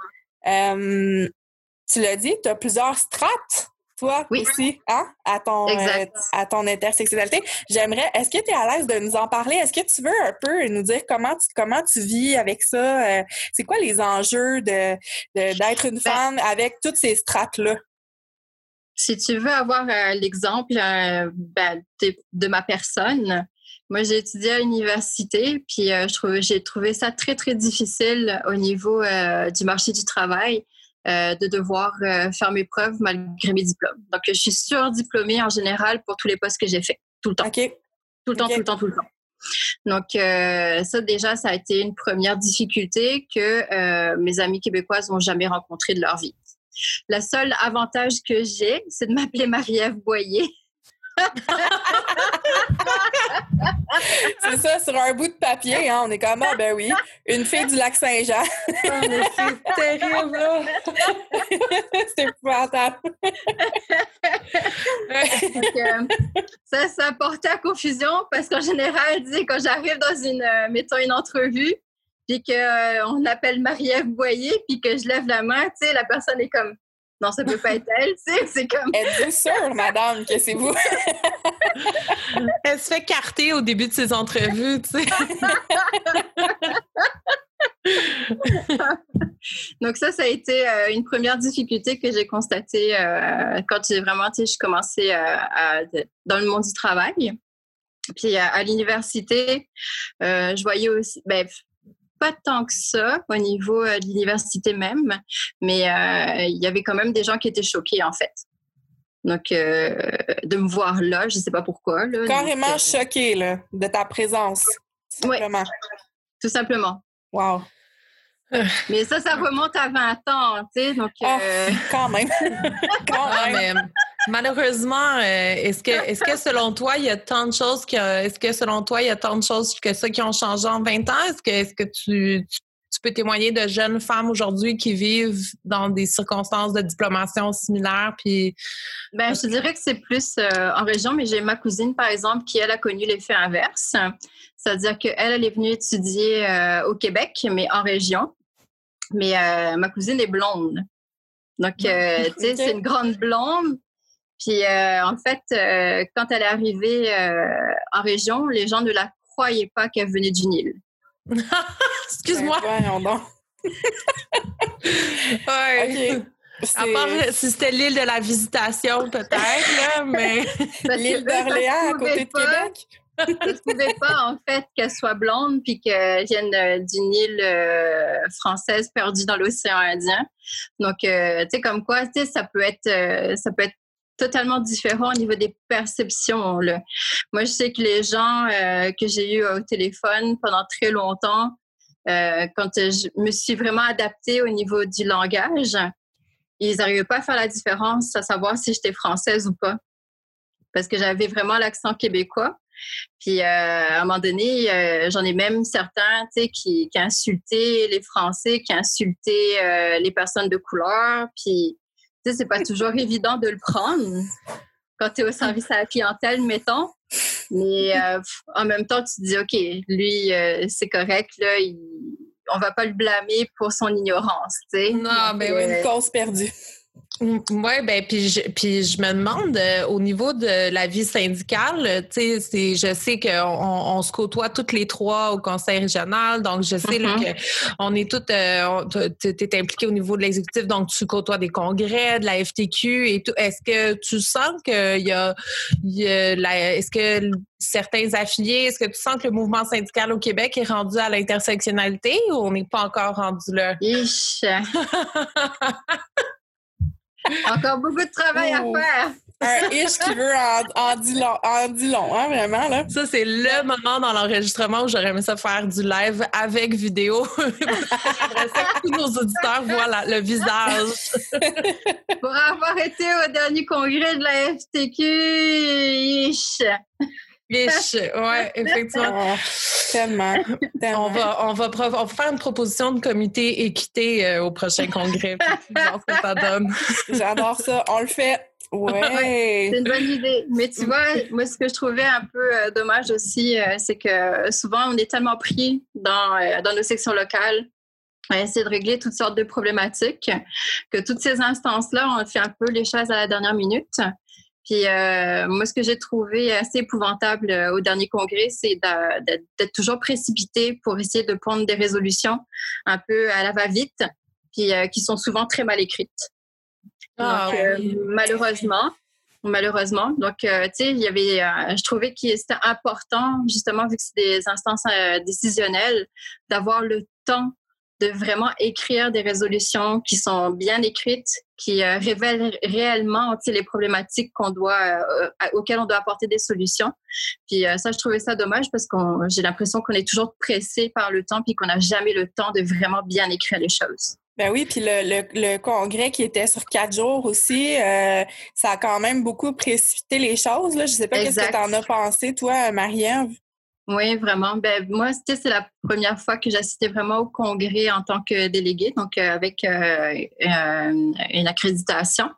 Tu l'as dit, tu as plusieurs strates, toi aussi, hein, à ton, euh, à ton intersectionnalité. J'aimerais, est-ce que tu es à l'aise de nous en parler? Est-ce que tu veux un peu nous dire comment tu, comment tu vis avec ça? Euh, c'est quoi les enjeux de, d'être une ben femme avec toutes ces strates-là? Si tu veux avoir euh, l'exemple ben, de, ma personne, moi, j'ai étudié à l'université, puis j'ai trouvé ça très, très difficile au niveau du marché du travail euh, de devoir euh, faire mes preuves malgré mes diplômes. Donc, je suis surdiplômée en général pour tous les postes que j'ai faits, tout le temps. OK. Tout le temps, tout le temps, tout le temps. Donc, euh, ça, déjà, ça a été une première difficulté que mes amis québécoises n'ont jamais rencontré de leur vie. Le seul avantage que j'ai, c'est de m'appeler Marie-Ève Boyer. [LAUGHS] c'est ça, sur un bout de papier, hein, on est comme, ah ben oui, une fille du lac Saint-Jean. Ah, c'est terrible, là! [LAUGHS] c'est épouvantable. Euh, ça, ça portait à confusion parce qu'en général, quand j'arrive dans une, euh, mettons, une entrevue, puis qu'on euh, appelle Marie-Ève Boyer, puis que je lève la main, tu sais, la personne est comme non, ça peut pas être elle, tu sais, c'est comme... Êtes-vous sûre, madame, que c'est vous? [LAUGHS] elle se fait carter au début de ses entrevues, tu sais. [LAUGHS] Donc ça, ça a été euh, une première difficulté que j'ai constatée euh, quand j'ai vraiment, tu sais, je commençais euh, dans le monde du travail. Puis à l'université, je voyais aussi, ben, pas tant que ça au niveau euh, de l'université même, mais euh, il y avait quand même des gens qui étaient choqués en fait. Donc, euh, de me voir là, je ne sais pas pourquoi. Là, Carrément choqué là, de ta présence. Simplement. tout simplement. Wow. Mais ça, ça remonte à 20 ans, tu sais, donc... Ah, quand même. [LAUGHS] quand ah, même. Malheureusement, euh, est-ce que, est-ce que selon toi, il y a tant de choses que, est-ce que selon toi, il y a tant de choses que ça qui ont changé en 20 ans? Est-ce que, est-ce que tu, tu, peux témoigner de jeunes femmes aujourd'hui qui vivent dans des circonstances de diplomation similaires? Puis... Ben, je dirais que c'est plus euh, en région, mais j'ai ma cousine, par exemple, qui, elle, a connu l'effet inverse. C'est-à-dire qu'elle, elle est venue étudier euh, au Québec, mais en région. Mais ma cousine est blonde. Donc, [LAUGHS] tu sais, c'est une grande blonde. Puis euh, en fait, euh, quand elle est arrivée euh, en région, les gens ne la croyaient pas qu'elle venait du Nil. [LAUGHS] Excuse-moi. [LAUGHS] Ouais, ouais. À part si c'était l'île de la visitation, peut-être, [LAUGHS] mais. l'île d'Orléans à côté de Québec. je ne trouvais pas, en fait, qu'elle soit blonde puis qu'elle vienne d'une île française perdue dans l'océan Indien. Donc, tu sais, comme quoi, tu sais, ça peut être, ça peut être totalement différent au niveau des perceptions. Moi, je sais que les gens euh, que j'ai eu au téléphone pendant très longtemps, euh, quand je me suis vraiment adaptée au niveau du langage, ils n'arrivaient pas à faire la différence, à savoir si j'étais française ou pas. Parce que j'avais vraiment l'accent québécois. Puis euh, à un moment donné, j'en ai même certains qui, qui insultaient les Français, qui insultaient les personnes de couleur. Puis c'est pas toujours évident de le prendre quand tu es au service à la clientèle, mettons. Mais en même temps, tu te dis, OK, lui, c'est correct, là, il, on va pas le blâmer pour son ignorance, tu sais. Non, mais oui, une cause perdue. Oui, ben puis je, puis je me demande euh, au niveau de la vie syndicale, tu sais, je sais qu'on on se côtoie toutes les trois au conseil régional, donc je sais là, mm-hmm. que on est toutes, euh, tu es impliqué au niveau de l'exécutif, donc tu côtoies des congrès, de la FTQ et tout. Est-ce que tu sens qu'il y a, y a est-ce que certains affiliés, est-ce que tu sens que le mouvement syndical au Québec est rendu à l'intersectionnalité ou on n'est pas encore rendu là? [LAUGHS] Encore beaucoup de travail à faire. Un ish qui veut en, en, dit long, en dit long, hein, vraiment, là. Ça, c'est le moment dans l'enregistrement où j'aurais aimé ça faire du live avec vidéo. [LAUGHS] tous nos auditeurs voient le visage. Pour avoir été au dernier congrès de la FTQ, ish. Riche, ouais, [LAUGHS] effectivement. Oh, tellement, On va, on va, on va faire une proposition de comité équité euh, au prochain congrès. que ça donne. J'adore ça. On le fait. [LAUGHS] Ouais. c'est une bonne idée. Mais tu vois, moi, ce que je trouvais un peu euh, dommage aussi, euh, c'est que souvent, on est tellement pris dans, dans nos sections locales à essayer de régler toutes sortes de problématiques que toutes ces instances-là, on fait un peu les choses à la dernière minute. Puis euh, moi, ce que j'ai trouvé assez épouvantable euh, au dernier congrès, c'est d'être toujours précipité pour essayer de prendre des résolutions un peu à la va-vite, puis euh, qui sont souvent très mal écrites. Ah, Donc, malheureusement, malheureusement. Donc, tu sais, il y avait, je trouvais que c'était important, justement, vu que c'est des instances décisionnelles, d'avoir le temps de vraiment écrire des résolutions qui sont bien écrites, qui euh, révèlent réellement les problématiques qu'on doit, euh, auxquelles on doit apporter des solutions. Puis euh, ça, je trouvais ça dommage parce que j'ai l'impression qu'on est toujours pressé par le temps puis qu'on n'a jamais le temps de vraiment bien écrire les choses. Ben oui, puis le, le, congrès qui était sur quatre jours aussi, ça a quand même beaucoup précipité les choses. Là. Je sais pas qu'est-ce que tu en as pensé, toi, Marie-Ève? Oui, vraiment. Ben, moi, c'est la première fois que j'assistais vraiment au congrès en tant que déléguée, donc euh, avec euh, une accréditation.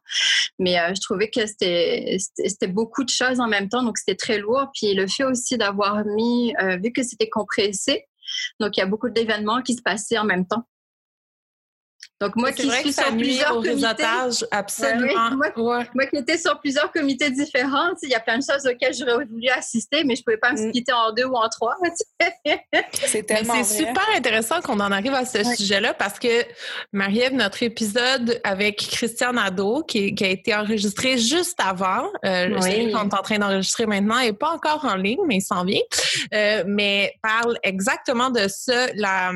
Mais euh, je trouvais que c'était beaucoup de choses en même temps, donc c'était très lourd. Puis le fait aussi d'avoir mis, vu que c'était compressé, donc il y a beaucoup d'événements qui se passaient en même temps. Donc, moi qui suis sur plusieurs comités. Absolument. moi, qui étais sur plusieurs comités différents, il y a plein de choses auxquelles j'aurais voulu assister, mais je ne pouvais pas me mm. splitter en deux ou en trois. [LAUGHS] c'est tellement C'est super intéressant qu'on en arrive à ce sujet-là parce que, Marie-Ève, notre épisode avec Christian Nadeau, qui, a été enregistré juste avant, euh, oui. qu'on est en train d'enregistrer maintenant, n'est pas encore en ligne, mais il s'en vient, euh, mais parle exactement de ça, la,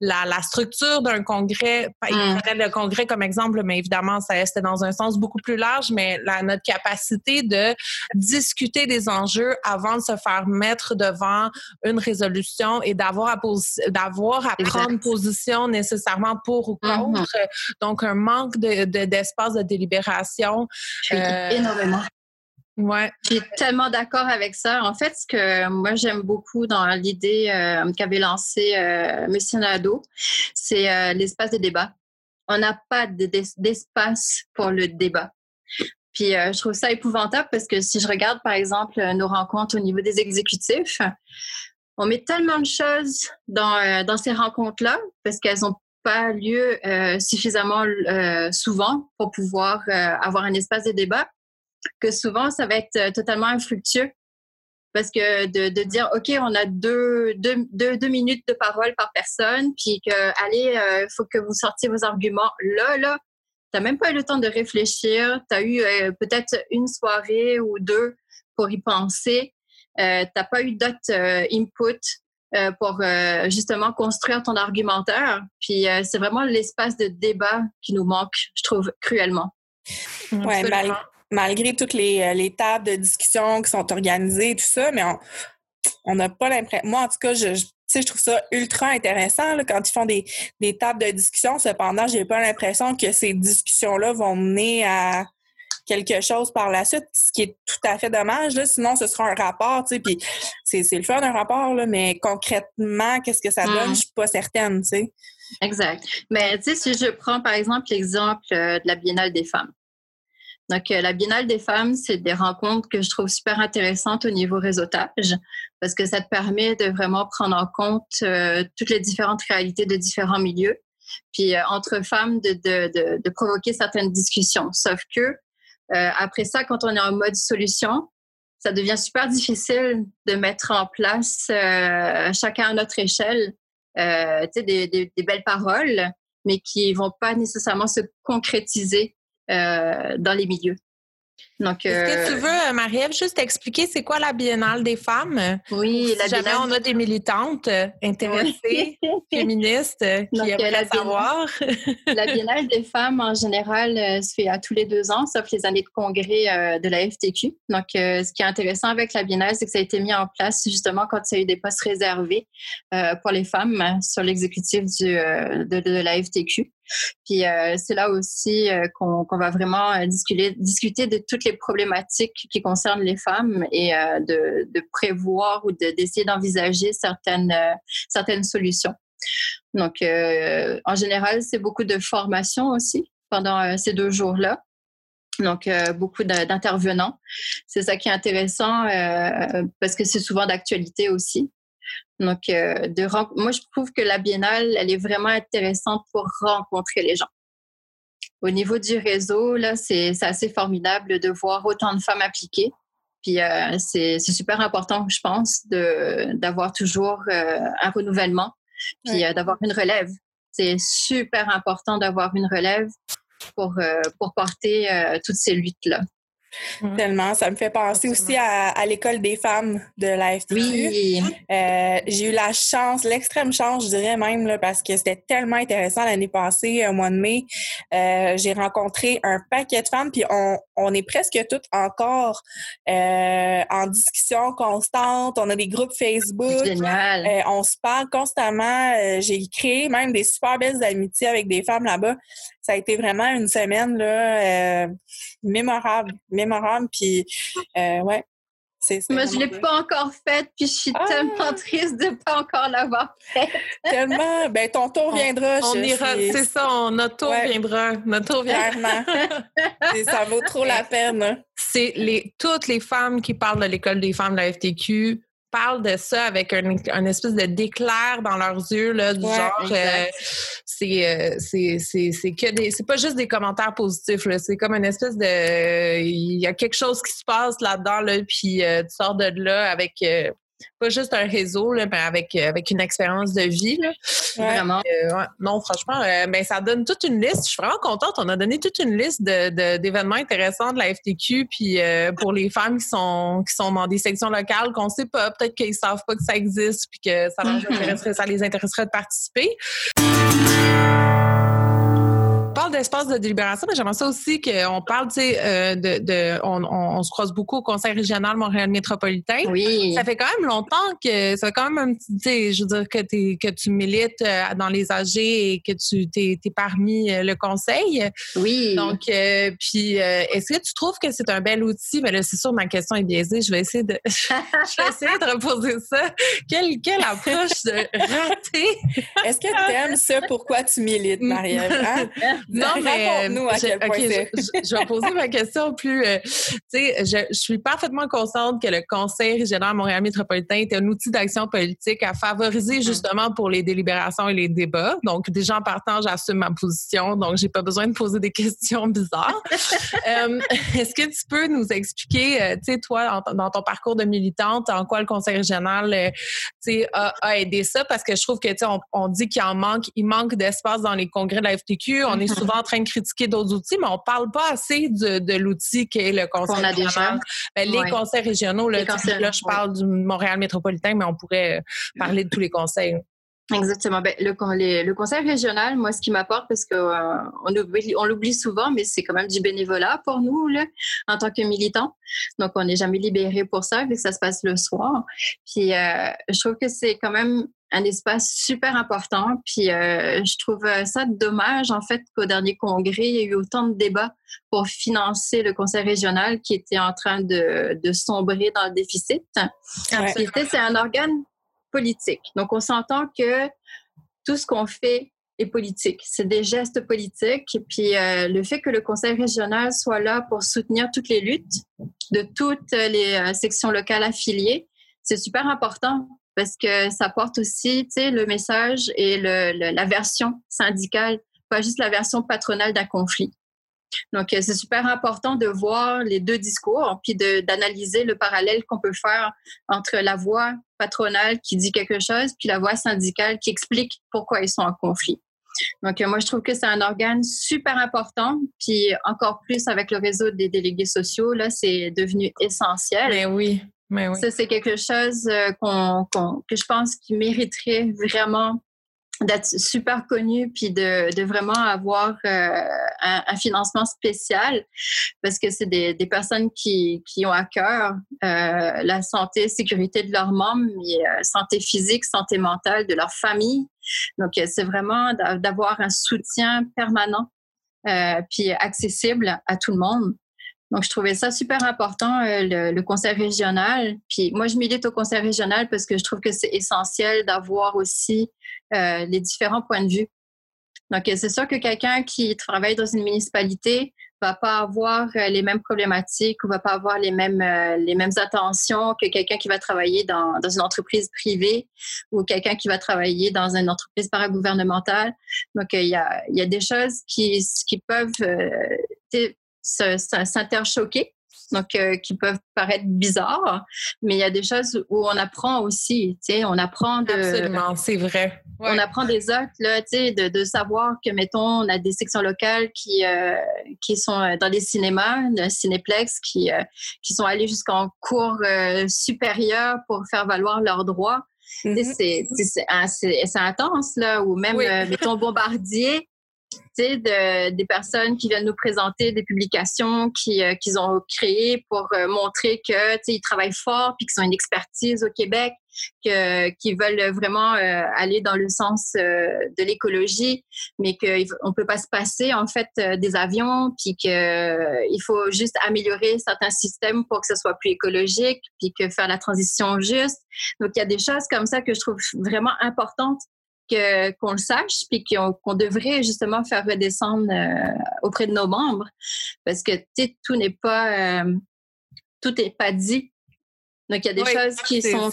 la, la structure d'un congrès. Mm. le congrès comme exemple, mais évidemment, ça c'était dans un sens beaucoup plus large, mais la, notre capacité de discuter des enjeux avant de se faire mettre devant une résolution et d'avoir à, d'avoir à prendre position nécessairement pour ou mm-hmm. contre. Donc, un manque de, d'espace de, délibération. Euh, énormément. Ouais. Je suis tellement d'accord avec ça. En fait, ce que moi j'aime beaucoup dans l'idée euh, qu'avait lancée euh, M. Nadeau, c'est euh, l'espace de débat. On n'a pas d'espace pour le débat. Puis je trouve ça épouvantable parce que si je regarde par exemple nos rencontres au niveau des exécutifs, on met tellement de choses dans, dans ces rencontres-là parce qu'elles n'ont pas lieu suffisamment souvent pour pouvoir avoir un espace de débat que souvent, ça va être euh, totalement infructueux. Parce que de, de dire, OK, on a deux, deux, deux, deux, minutes de parole par personne, puis que, allez, il euh, faut que vous sortiez vos arguments. Là, là, tu n'as même pas eu le temps de réfléchir. Tu as eu euh, peut-être une soirée ou deux pour y penser. Euh, tu n'as pas eu d'autres input pour justement construire ton argumentaire. Puis c'est vraiment l'espace de débat qui nous manque, je trouve, cruellement. Oui, malgré toutes les, euh, les, tables de discussion qui sont organisées tout ça, mais on n'a pas l'impression. Moi, en tout cas, je, je trouve ça ultra intéressant là, quand ils font des, des tables de discussion. Cependant, j'ai pas l'impression que ces discussions-là vont mener à quelque chose par la suite, ce qui est tout à fait dommage. Là. Sinon, ce sera un rapport, tu sais, puis c'est, le fun d'un rapport, là, mais concrètement, qu'est-ce que ça donne, mm. je suis pas certaine, tu sais. Exact. Mais tu sais, si je prends par exemple l'exemple euh, de la Biennale des femmes, Donc, la Biennale des femmes, c'est des rencontres que je trouve super intéressantes au niveau réseautage parce que ça te permet de vraiment prendre en compte toutes les différentes réalités de différents milieux. Puis, entre femmes, de, de, de, provoquer certaines discussions. Sauf que, après ça, quand on est en mode solution, ça devient super difficile de mettre en place, chacun à notre échelle, euh, des, des, des, belles paroles, mais qui vont pas nécessairement se concrétiser euh, dans les milieux. Donc, Est-ce que tu euh, veux, Marie-Ève, juste expliquer c'est quoi la Biennale des femmes? Oui, la jamais on a des militantes euh, intéressées, [LAUGHS] féministes, euh, qui aimeraient savoir. [LAUGHS] la Biennale des femmes, en général, se fait à tous les deux ans, sauf les années de congrès de la FTQ. Donc, ce qui est intéressant avec la Biennale, c'est que ça a été mis en place justement quand il y a eu des postes réservés pour les femmes sur l'exécutif de, la FTQ. Puis euh, c'est là aussi euh, qu'on va vraiment euh, discuter, de toutes les problématiques qui concernent les femmes et de, de, prévoir ou d'essayer d'envisager certaines, certaines solutions. Donc, en général, c'est beaucoup de formation aussi pendant ces deux jours-là. Donc, beaucoup d'intervenants. C'est ça qui est intéressant parce que c'est souvent d'actualité aussi. Donc, euh, de, moi, je trouve que la biennale, elle est vraiment intéressante pour rencontrer les gens. Au niveau du réseau, là, c'est assez formidable de voir autant de femmes appliquées. Puis, euh, c'est super important, je pense, d'avoir toujours euh, un renouvellement, puis d'avoir une relève. C'est super important d'avoir une relève pour, pour porter toutes ces luttes-là. Mmh. Tellement. Ça me fait penser aussi à, l'école des femmes de la Oui. Euh, j'ai eu la chance, l'extrême chance, je dirais même, là, parce que c'était tellement intéressant l'année passée, au mois de mai. Euh, j'ai rencontré un paquet de femmes, puis on, on est presque toutes encore euh, en discussion constante. On a des groupes Facebook. Génial. on se parle constamment. j'ai créé même des super belles amitiés avec des femmes là-bas ça a été vraiment une semaine là, euh, mémorable, mémorable. Puis, euh, ouais. Moi, je ne l'ai pas encore faite, puis je suis ah! tellement triste de ne pas encore l'avoir faite. [LAUGHS] tellement. Ben, ton tour viendra. On, ira, c'est ça, notre tour viendra. Notre tour viendra. [LAUGHS] ça vaut trop la peine. C'est les, toutes les femmes qui parlent de l'école des femmes de la FTQ parlent de ça avec un, un espèce de déclair dans leurs yeux, là, du genre, euh, c'est, c'est, c'est, c'est que des, c'est pas juste des commentaires positifs, là, c'est comme une espèce de, il y a quelque chose qui se passe là-dedans, là, puis euh, tu sors de là avec euh, pas juste un réseau, là, mais avec, euh, avec une expérience de vie. Là. Vraiment. Euh, non, franchement, euh, ben, ça donne toute une liste. Je suis vraiment contente. On a donné toute une liste de, d'événements intéressants de la FTQ. Puis pour les femmes qui sont, qui sont dans des sections locales qu'on sait pas, peut-être qu'ils savent pas que ça existe puis que ça, leur [LAUGHS] intéresserait, ça les intéresserait de participer parle d'espace de délibération, mais j'aimerais ça aussi qu'on parle, tu sais, euh, de, de on, on, se croise beaucoup au Conseil régional Montréal métropolitain. Oui. Ça fait quand même longtemps que ça fait quand même un petit, tu sais, je veux dire que, es, que tu milites euh, dans les AG et que tu t'es es parmi euh, le Conseil. Oui. Donc, puis, est-ce que tu trouves que c'est un bel outil? Mais là, c'est sûr, ma question est biaisée. Je vais essayer de, [LAUGHS] je vais essayer de reposer ça. Quelle, quelle approche de rater? Est-ce que tu aimes ça? Pourquoi tu milites, Marie-Ève? Hein? [LAUGHS] Non, mais nous à quel point je, vais poser ma question plus. Euh, tu sais, je, je, suis parfaitement consciente que le Conseil régional Montréal métropolitain est un outil d'action politique à favoriser mm-hmm. justement pour les délibérations et les débats. Donc, déjà en partant, j'assume ma position, donc j'ai pas besoin de poser des [LAUGHS] questions bizarres. euh, Est-ce que tu peux nous expliquer, euh, tu sais, toi, dans ton parcours de militante, en quoi le Conseil régional, tu sais, a, a, aidé ça? Parce que je trouve que, tu sais, on, on, dit qu'il en manque, il manque d'espace dans les congrès de la FTQ. On est mm-hmm souvent en train de critiquer d'autres outils, mais on ne parle pas assez de, de l'outil qu'est le conseil régional. Ben, les conseils régionaux, là, là je parle du Montréal métropolitain, mais on pourrait parler de tous les conseils. Exactement. Ben, le, le, conseil régional, moi, ce qui m'apporte, parce qu'on euh, on l'oublie souvent, mais c'est quand même du bénévolat pour nous, là, en tant que militants. Donc, on n'est jamais libéré pour ça, vu que ça se passe le soir. Puis, euh, je trouve que c'est quand même un espace super important. Puis euh, je trouve ça dommage, en fait, qu'au dernier congrès, il y a eu autant de débats pour financer le conseil régional qui était en train de, de sombrer dans le déficit. c'est un organe politique. Donc, on s'entend que tout ce qu'on fait est politique. C'est des gestes politiques. Puis euh, le fait que le conseil régional soit là pour soutenir toutes les luttes de toutes les euh, sections locales affiliées, c'est super important parce que ça porte aussi le message et la version syndicale, pas juste la version patronale d'un conflit. Donc, euh, c'est super important de voir les deux discours, puis d'analyser le parallèle qu'on peut faire entre la voix patronale qui dit quelque chose, puis la voix syndicale qui explique pourquoi ils sont en conflit. Donc, euh, moi, je trouve que c'est un organe super important. Puis, encore plus avec le réseau des délégués sociaux, là, c'est devenu essentiel. Mais oui, mais oui. Ça, c'est quelque chose euh, que je pense qui mériterait vraiment d'être super connu puis de, de vraiment avoir euh, un, financement spécial parce que c'est des, des, personnes qui, qui ont à cœur euh, la santé, sécurité de leurs membres, mais, euh, santé physique, santé mentale de leur famille. Donc, c'est vraiment d'avoir un soutien permanent puis accessible à tout le monde. Donc, je trouvais ça super important, le, le, conseil régional. Puis moi, je milite au conseil régional parce que je trouve que c'est essentiel d'avoir aussi euh, les différents points de vue. Donc, c'est sûr que quelqu'un qui travaille dans une municipalité va pas avoir euh, les mêmes problématiques ou va pas avoir les mêmes euh, les mêmes attentions que quelqu'un qui va travailler dans, dans une entreprise privée ou quelqu'un qui va travailler dans une entreprise paragouvernementale. Donc il y a y a des choses qui qui peuvent euh, s'interchoquer donc euh, qui peuvent paraître bizarres, mais il y a des choses où on apprend aussi, tu sais, on apprend de... Absolument, c'est vrai. On apprend des autres, là, tu sais, de, de, savoir que, mettons, on a des sections locales qui, euh, qui sont euh, dans des cinémas, un cinéplex, qui, qui sont allés jusqu'en cours supérieur pour faire valoir leurs droits. Mm-hmm. C'est intense, là, ou même, mettons, [LAUGHS] Bombardier, de, des personnes qui viennent nous présenter des publications qu'ils ont créées pour euh, montrer que ils travaillent fort puis qu'ils ont une expertise au Québec, qu'ils veulent vraiment euh, aller dans le sens euh, de l'écologie, mais qu'on peut pas se passer en fait des avions, puis qu'il faut juste améliorer certains systèmes pour que ce soit plus écologique, puis que faire la transition juste. Donc il y a des choses comme ça que je trouve vraiment importantes qu'on le sache, puis qu'on devrait justement faire redescendre euh, auprès de nos membres, parce que tout n'est pas euh, tout n'est pas dit donc, il y a des choses qui sont.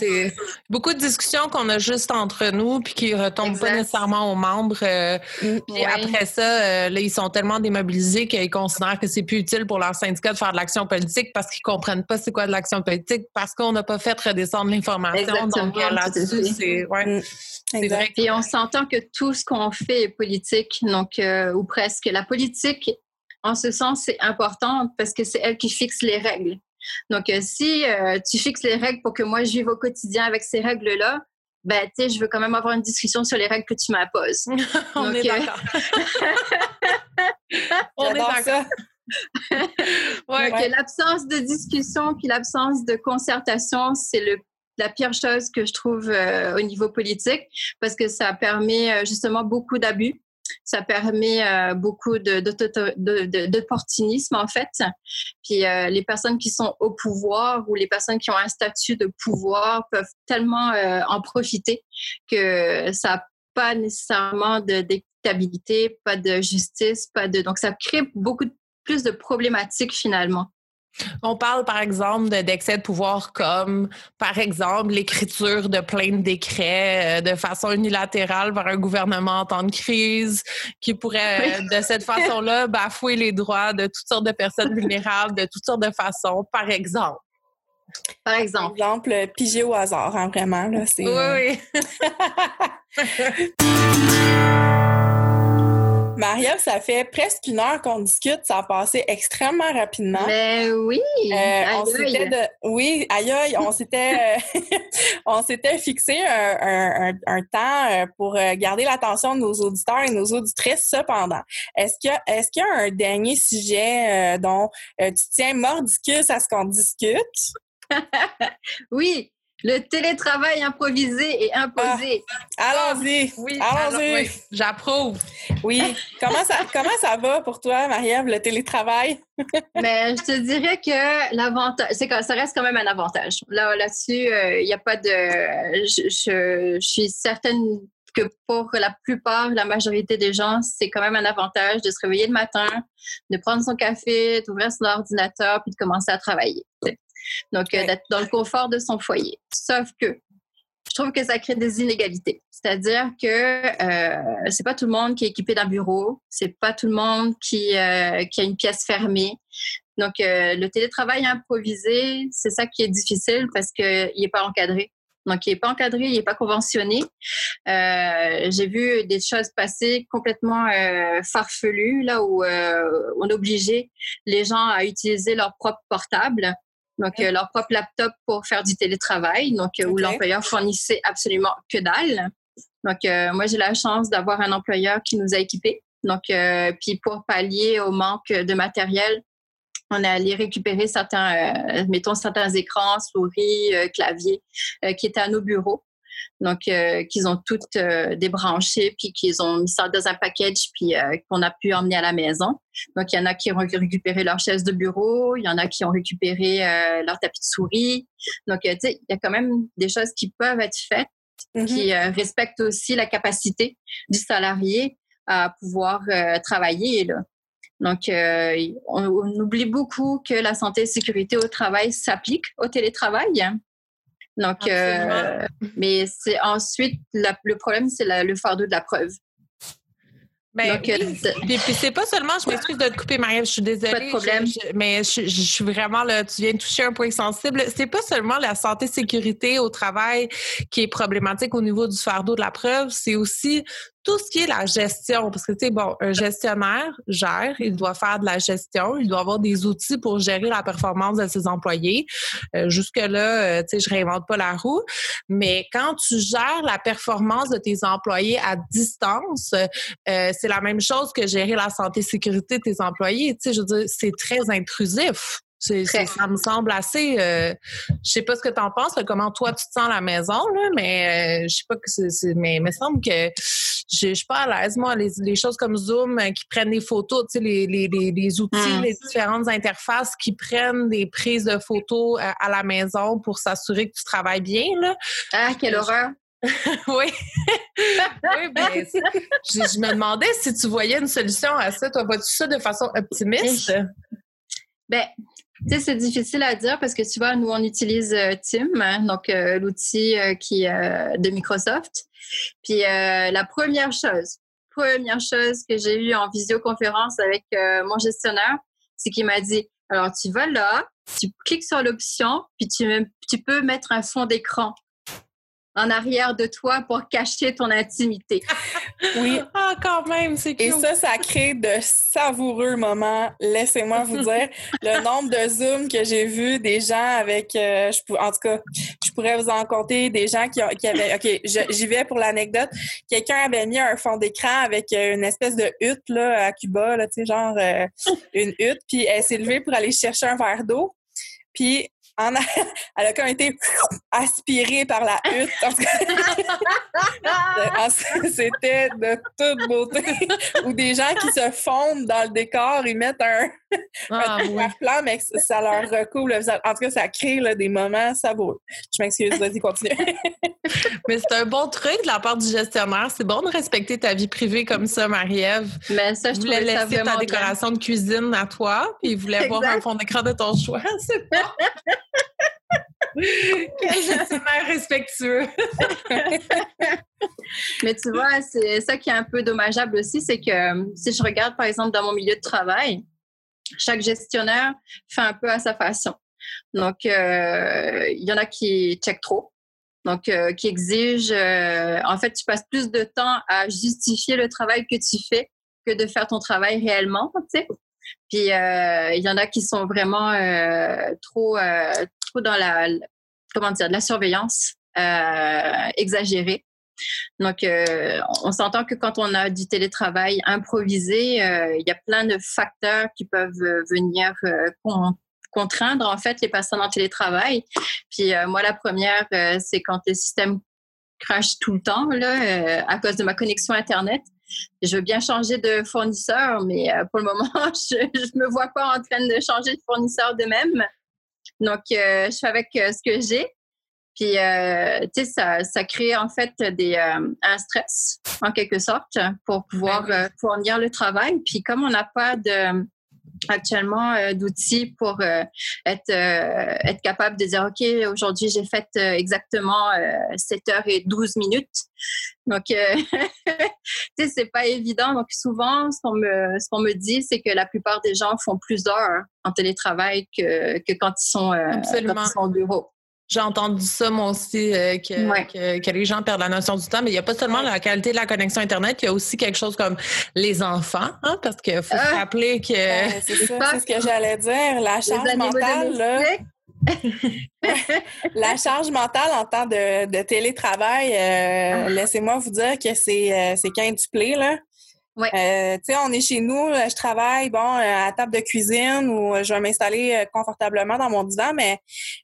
Beaucoup de discussions qu'on a juste entre nous, puis qui ne retombent pas nécessairement aux membres. Euh, mm, puis après ça, euh, là, ils sont tellement démobilisés qu'ils considèrent que c'est plus utile pour leur syndicat de faire de l'action politique parce qu'ils ne comprennent pas c'est quoi de l'action politique, parce qu'on n'a pas fait redescendre l'information. Donc, euh, là-dessus, c'est. Ouais, mm. vrai. Et on s'entend que tout ce qu'on fait est politique, donc, ou presque. La politique, en ce sens, c'est important parce que c'est elle qui fixe les règles. Donc, euh, si euh, tu fixes les règles pour que moi je vive au quotidien avec ces règles-là, ben, tu sais, je veux quand même avoir une discussion sur les règles que tu m'imposes. [LAUGHS] On est euh, d'accord. [LAUGHS] On est d'accord. [LAUGHS] ouais, l'absence de discussion puis l'absence de concertation, c'est le la pire chose que je trouve au niveau politique parce que ça permet justement beaucoup d'abus ça permet euh, beaucoup d'opportunisme, en fait. Puis euh, les personnes qui sont au pouvoir ou les personnes qui ont un statut de pouvoir peuvent tellement euh, en profiter que ça n'a pas nécessairement d'équitabilité, pas de justice, pas de... Donc, ça crée beaucoup plus de problématiques finalement. On parle, par exemple, d'excès de pouvoir comme, par exemple, l'écriture de plein de décrets euh, de façon unilatérale par un gouvernement en temps de crise qui pourrait, de cette façon-là, [LAUGHS] bafouer les droits de toutes sortes de personnes vulnérables de toutes sortes de façons, par exemple. Par exemple. Par exemple, piger au hasard, hein, vraiment. Là, oui, oui. [LAUGHS] [LAUGHS] Maria, ça fait presque une heure qu'on discute. Ça a passé extrêmement rapidement. Mais ben oui. Euh, on s'était de... Oui, aïe aïe, on s'était [LAUGHS] on s'était fixé un, temps euh, pour euh, garder l'attention de nos auditeurs et nos auditrices. Cependant, est-ce qu'il y qu'il y a un dernier sujet dont tu tiens mordicus à ce qu'on discute? [LAUGHS] oui, le télétravail improvisé et imposé. Ah, allons-y. Oui, allons-y. J'approuve. Oui. comment ça comment ça va pour toi, Marie-Ève, le télétravail? Mais [LAUGHS] je te dirais que l'avantage, c'est ça reste quand même un avantage. Là, là-dessus, il euh, n'y a pas de. Je, je, suis certaine que pour la plupart, la majorité des gens, c'est quand même un avantage de se réveiller le matin, de prendre son café, d'ouvrir son ordinateur, puis de commencer à travailler. Donc, euh, d'être dans le confort de son foyer. Sauf que je trouve que ça crée des inégalités. C'est-à-dire que euh, c'est pas tout le monde qui est équipé d'un bureau, c'est pas tout le monde qui, euh, qui a une pièce fermée. Donc, euh, le télétravail improvisé, c'est ça qui est difficile parce qu'il n'est pas encadré. Donc, il n'est pas encadré, il n'est pas conventionné. Euh, j'ai vu des choses passer complètement euh, farfelues, là où on obligeait les gens à utiliser leur propre portable donc leur propre laptop pour faire du télétravail, donc où l'employeur fournissait absolument que dalle. Donc moi j'ai la chance d'avoir un employeur qui nous a équipés. Donc puis pour pallier au manque de matériel, on est allé récupérer certains, euh, mettons certains écrans, souris, euh, claviers euh, qui étaient à nos bureaux. Donc, qu'ils ont toutes débranchées, puis qu'ils ont mis ça dans un package, puis qu'on a pu emmener à la maison. Donc, il y en a qui ont récupéré leur chaise de bureau, il y en a qui ont récupéré leur tapis de souris. Donc, tu sais, il y a quand même des choses qui peuvent être faites, mm-hmm. qui respectent aussi la capacité du salarié à pouvoir travailler. Là. Donc, euh, on, oublie beaucoup que la santé et sécurité au travail s'applique au télétravail. Donc, euh, mais c'est ensuite le problème, c'est le fardeau de la preuve. Ben, Donc, puis, c'est pas seulement, je m'excuse de te couper, Marie, je suis désolée. Pas de problème. mais je, suis vraiment là, tu viens de toucher un point sensible. C'est pas seulement la santé sécurité au travail qui est problématique au niveau du fardeau de la preuve, c'est aussi tout ce qui est la gestion, parce que, tu sais, bon, un gestionnaire gère, il doit faire de la gestion, il doit avoir des outils pour gérer la performance de ses employés. Euh, jusque-là, euh, tu sais, je réinvente pas la roue, mais quand tu gères la performance de tes employés à distance, euh, c'est la même chose que gérer la santé sécurité de tes employés. Tu sais, je veux dire, c'est très intrusif. C'est, ça me semble assez. Euh, je sais pas ce que tu en penses, comment toi tu te sens à la maison, là, mais euh, je sais pas que c'est, mais il me semble que je suis pas à l'aise. Moi, les, choses comme Zoom euh, qui prennent des photos, tu sais, les, les, les, outils, hmm. les différentes interfaces qui prennent des prises de photos euh, à, la maison pour s'assurer que tu travailles bien. Là. Ah, quelle horreur! [LAUGHS] oui. [LAUGHS] oui ben, [LAUGHS] je, je, me demandais si tu voyais une solution à ça. Toi, vois-tu ça de façon optimiste? Ben, tu sais, c'est difficile à dire parce que tu vois, nous, on utilise euh, Team, hein, donc euh, l'outil euh, qui de Microsoft. Puis la première chose, première chose que j'ai eue en visioconférence avec mon gestionnaire, c'est qu'il m'a dit, alors tu vas là, tu cliques sur l'option, puis tu, tu peux mettre un fond d'écran en arrière de toi pour cacher ton intimité. oui. Quand même, c'est Et ça, ça crée de savoureux moments. Laissez-moi vous dire [LAUGHS] le nombre de Zooms que j'ai vu des gens avec, euh, je, en tout cas, je pourrais vous en compter des gens qui, qui avaient, OK, j'y vais pour l'anecdote. Quelqu'un avait mis un fond d'écran avec euh, une espèce de hutte, là, à Cuba, là, tu sais, genre, euh, une hutte, puis elle s'est levée pour aller chercher un verre d'eau. Puis [LAUGHS] elle a quand même été aspirée par la hutte. [LAUGHS] C'était de toute beauté. Ou des gens qui se fondent dans le décor, ils mettent un, ah, plan, mais ça leur recouvre le visage. En tout cas, ça crée des moments savoureux. Je m'excuse, vas-y, continue. [LAUGHS] mais c'est un bon truc de la part du gestionnaire. C'est bon de respecter ta vie privée comme ça, Marie-Ève. Mais ça, je voulais laisser ta décoration de cuisine à toi, puis il voulait avoir un fond d'écran de ton choix. C'est bon. [LAUGHS] Quel gestionnaire respectueux! [LAUGHS] Mais tu vois, c'est ça qui est un peu dommageable aussi, c'est que si je regarde par exemple dans mon milieu de travail, chaque gestionnaire fait un peu à sa façon. Donc, euh, il y en a qui checkent trop, donc euh, qui exigent, euh, en fait, tu passes plus de temps à justifier le travail que tu fais que de faire ton travail réellement, tu sais. Puis il y en a qui sont vraiment trop, trop dans la, comment dire, de la surveillance exagérée. Donc, euh, on s'entend que quand on a du télétravail improvisé, euh, il y a plein de facteurs qui peuvent euh, venir contraindre en fait les personnes en télétravail. Puis moi, la première, c'est quand les systèmes crashent tout le temps là, à cause de ma connexion Internet. Je veux bien changer de fournisseur, mais pour le moment, [LAUGHS] je ne me vois pas en train de changer de fournisseur de même. Donc, je fais avec ce que j'ai. Puis, euh, tu sais, ça, ça crée en fait des, euh, un stress, en quelque sorte, pour pouvoir euh, fournir le travail. Puis, comme on n'a pas de actuellement euh, d'outils pour euh, être, euh, être capable de dire, OK, aujourd'hui, j'ai fait exactement 7 heures et 12 minutes. Donc, [LAUGHS] tu sais, c'est pas évident. Donc, souvent, ce qu'on me, ce qu'on me dit, c'est que la plupart des gens font plus d'heures en télétravail que, que quand, ils sont, quand ils sont au bureau. J'ai entendu ça, moi aussi, euh, que, que, les gens perdent la notion du temps, mais il n'y a pas seulement la qualité de la connexion Internet, il y a aussi quelque chose comme les enfants, hein, parce qu'il faut se ah! rappeler que... [LAUGHS] c'est ce que j'allais dire, la charge mentale, là. [LAUGHS] la charge mentale en temps de, de télétravail, euh, ah. laissez-moi vous dire que c'est euh, c'est quintuplé, là. Euh, tu sais, on est chez nous, je travaille, bon, euh, à table de cuisine ou je vais m'installer euh, confortablement dans mon divan, mais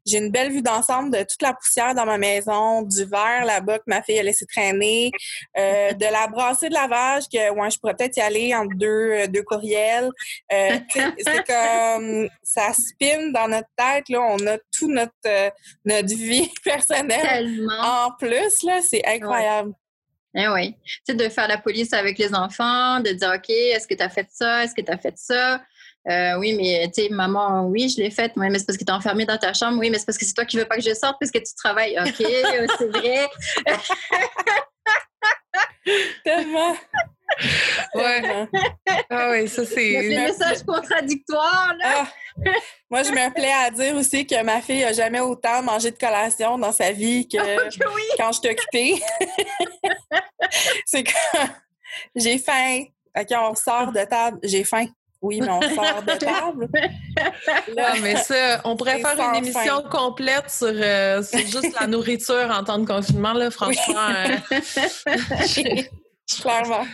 j'ai une belle vue d'ensemble de toute la poussière dans ma maison, du verre là-bas que ma fille a laissé traîner, euh, de la brassée de lavage que, ouais, je pourrais peut-être y aller en deux, deux courriels. c'est [LAUGHS] comme, ça spin dans notre tête, là, on a tout notre, notre vie [LAUGHS] personnelle. En plus, là, c'est incroyable. Eh oui. Tu de faire la police avec les enfants, de dire, OK, est-ce que tu as fait ça? Est-ce que tu as fait ça? Euh, oui, mais tu sais, maman, oui, je l'ai faite. Mais c'est parce que tu es enfermée dans ta chambre. Oui, mais c'est parce que c'est toi qui veux pas que je sorte parce que tu travailles. OK, c'est vrai. [LAUGHS] Tellement. Ouais. Ah oui, ça c'est. des messages contradictoires, là. Ah. Moi, je me plais à dire aussi que ma fille a jamais autant mangé de collation dans sa vie que, quand je suis occupée. [LAUGHS] c'est que j'ai faim. Quand on sort de table, j'ai faim. Oui, mais on sort de [LAUGHS] table. Là, mais ça, on pourrait faire une émission complète euh, sur, juste la nourriture en temps de confinement, là, franchement. Euh, [LAUGHS] Clairement.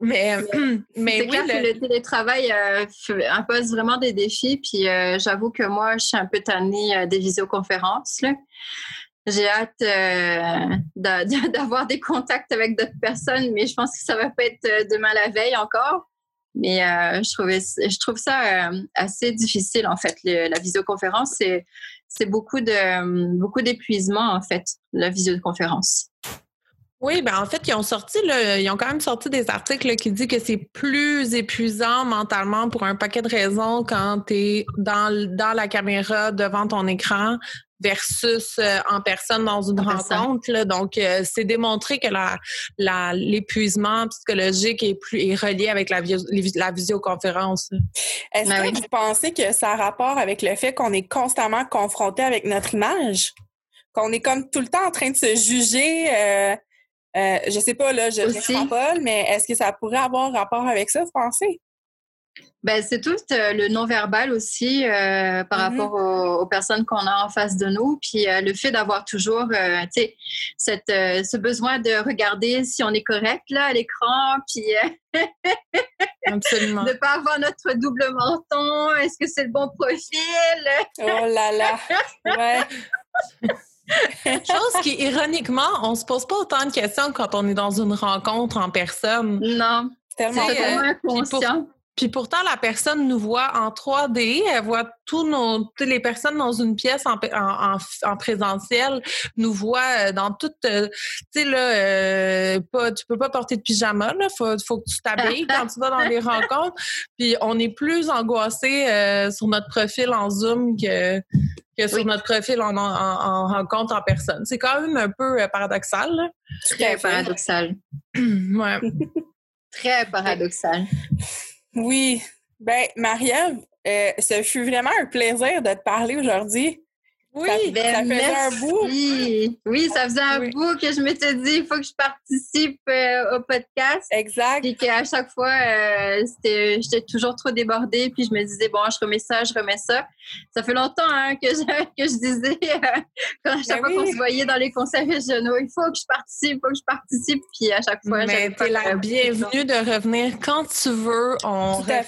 Mais, [CLEARS THROAT] mais c'est clair que le télétravail euh, impose vraiment des défis. Puis j'avoue que moi, je suis un peu tannée des visioconférences. J'ai hâte [LAUGHS] d'avoir des contacts avec d'autres personnes, mais je pense que ça va pas être demain la veille encore. Mais euh, je, trouvais, je trouve ça euh, assez difficile, en fait. la visioconférence, c'est, c'est beaucoup, de, beaucoup d'épuisement, en fait, la visioconférence. Oui, ben en fait, ils ont sorti, ils ont quand même sorti des articles qui disent que c'est plus épuisant mentalement pour un paquet de raisons quand tu es dans, dans la caméra devant ton écran versus euh, en personne dans une rencontre. Donc, euh, c'est démontré que la, la, l'épuisement psychologique est, plus, est relié avec la, la visioconférence. Est-ce ben que vous pensez que ça a rapport avec le fait qu'on est constamment confronté avec notre image? Qu'on est comme tout le temps en train de se juger? Euh, euh je sais pas, là, je ne pas, mais est-ce que ça pourrait avoir rapport avec ça, vous pensez? Ben, c'est tout euh, le non-verbal aussi euh, par mm-hmm. rapport aux, personnes qu'on a en face de nous. Puis euh, le fait d'avoir toujours cette, ce besoin de regarder si on est correct là, à l'écran. Puis [LAUGHS] Absolument. de ne pas avoir notre double menton. Est-ce que c'est le bon profil? oh là là! [LAUGHS] Ouais. Chose qui, ironiquement, on se pose pas autant de questions quand on est dans une rencontre en personne. Non. C'est tellement inconscient. Puis pourtant, la personne nous voit en 3D, elle voit tous nos, toutes les personnes dans une pièce en, en, en présentiel, nous voit euh, dans toute, euh, tu sais là, euh, pas, tu peux pas porter de pyjama là, faut, faut que tu t'habilles quand tu vas dans les [LAUGHS] rencontres. Puis on est plus angoissé sur notre profil en Zoom que que sur notre profil en, en, rencontre en personne. C'est quand même un peu paradoxal. Là. Très paradoxal. [CLEARS THROAT] ouais. Très paradoxal. Oui. Ben, Marie-Ève, euh, ce fut vraiment un plaisir de te parler aujourd'hui. Oui, ça, ben, faisait un bout. Oui, ça faisait un bout que je m'étais dit, il faut que je participe euh, au podcast. Exact. Et qu'à chaque fois, euh, j'étais toujours trop débordée. Puis je me disais, bon, je remets ça, je remets ça. Ça fait longtemps hein, que, je, [LAUGHS] que je disais, euh, quand à chaque ben fois qu'on se voyait dans les conseils régionaux, il faut que je participe, il faut que je participe. Puis à chaque fois, Mais t'es la bienvenue de revenir quand tu veux. On, refait,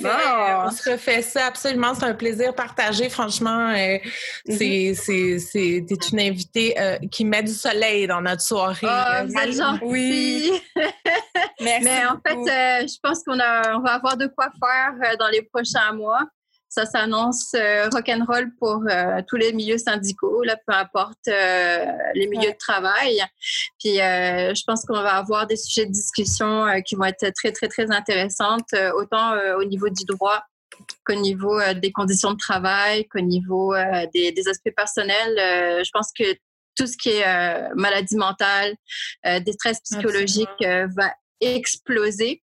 on se refait ça absolument. C'est un plaisir partagé. Franchement, mm-hmm. c'est c'est une invitée euh, qui met du soleil dans notre soirée. Oh, vous êtes Oui. [LAUGHS] Merci Mais en fait, euh, je pense qu'on on va avoir de quoi faire euh, dans les prochains mois. ça s'annonce euh, rock'n'roll pour euh, tous les milieux syndicaux, là, peu importe euh, les milieux de travail. Puis je pense qu'on va avoir des sujets de discussion qui vont être très, très, très intéressantes, autant au niveau du droit qu'au niveau des conditions de travail, qu'au niveau des, des, aspects personnels. je pense que tout ce qui est maladie mentale, détresse psychologique va exploser.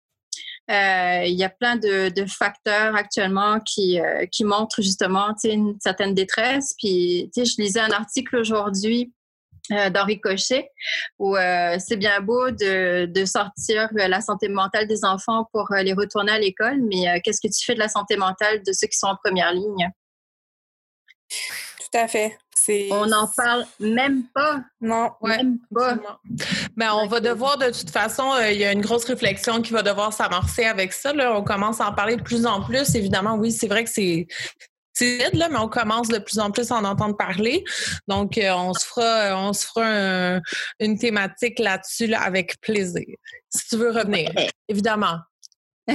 Euh, il y a plein de, facteurs actuellement qui, euh, qui montrent justement une certaine détresse. Puis, je lisais un article aujourd'hui euh, d'Henri Cochet, où c'est bien beau de, de, sortir la santé mentale des enfants pour les retourner à l'école, mais qu'est-ce que tu fais de la santé mentale de ceux qui sont en première ligne? Tout à fait. On n'en parle même pas. Non, même pas. Ben, on va devoir, de toute façon, euh, il y a une grosse réflexion qui va devoir s'amorcer avec ça. Là. On commence à en parler de plus en plus. Évidemment, oui, c'est vrai que c'est c'est là, mais on commence de plus en plus à en entendre parler. Donc, euh, on se fera, on se fera une thématique là-dessus avec plaisir. Si tu veux revenir, évidemment. [LAUGHS]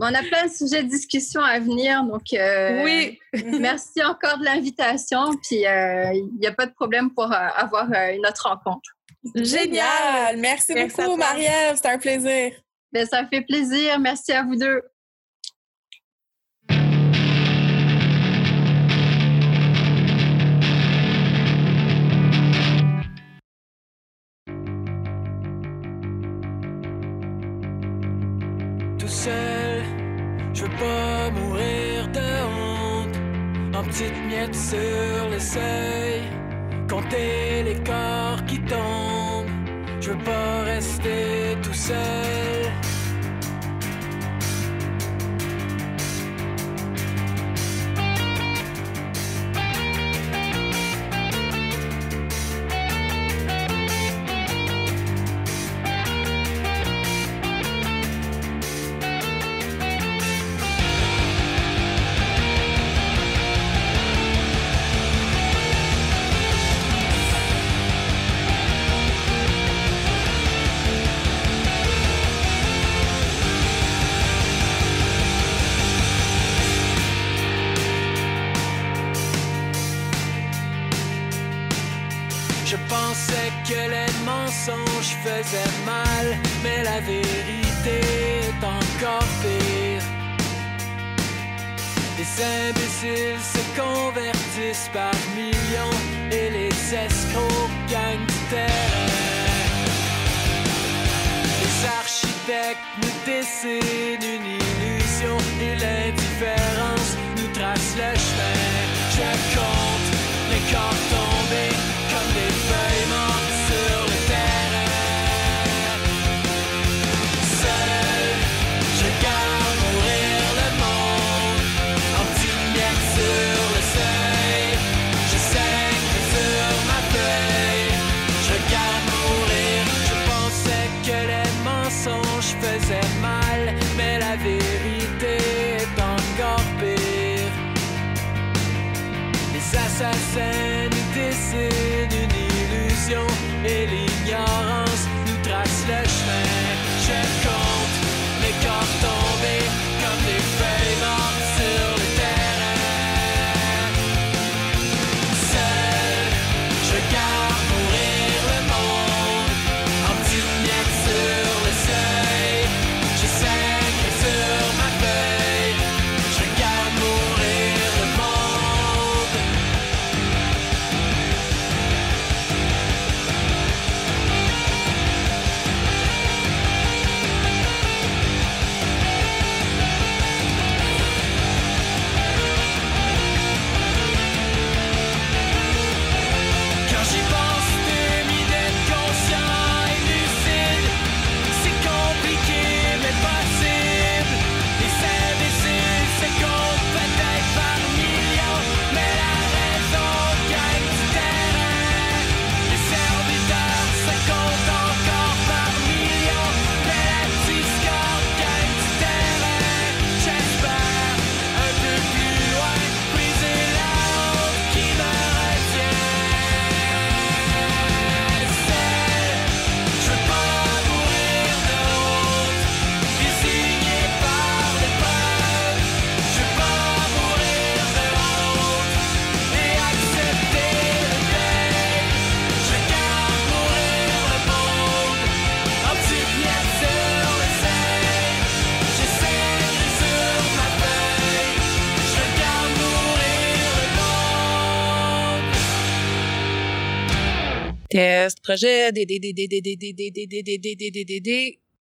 on a plein de sujets de discussion à venir, donc euh, oui. [LAUGHS] merci encore de l'invitation. Puis euh, il n'y a pas de problème pour euh, avoir une autre rencontre. Génial! Merci, beaucoup, Marielle. C'était un plaisir. Ben, ça fait plaisir. Merci à vous deux. Sur le seuil. Compter les corps qui tombent. Je veux pas rester tout seul. Faisait mal, mais la vérité est encore pire. Les imbéciles se convertissent par millions et les escrocs gagnent du. Les architectes nous dessinent une illusion et l'indifférence nous trace le chemin. Je compte les corps assassins nous Test, projet, D, D, D, D, D, D, D, D, D, D, D, D, D, D, D, D.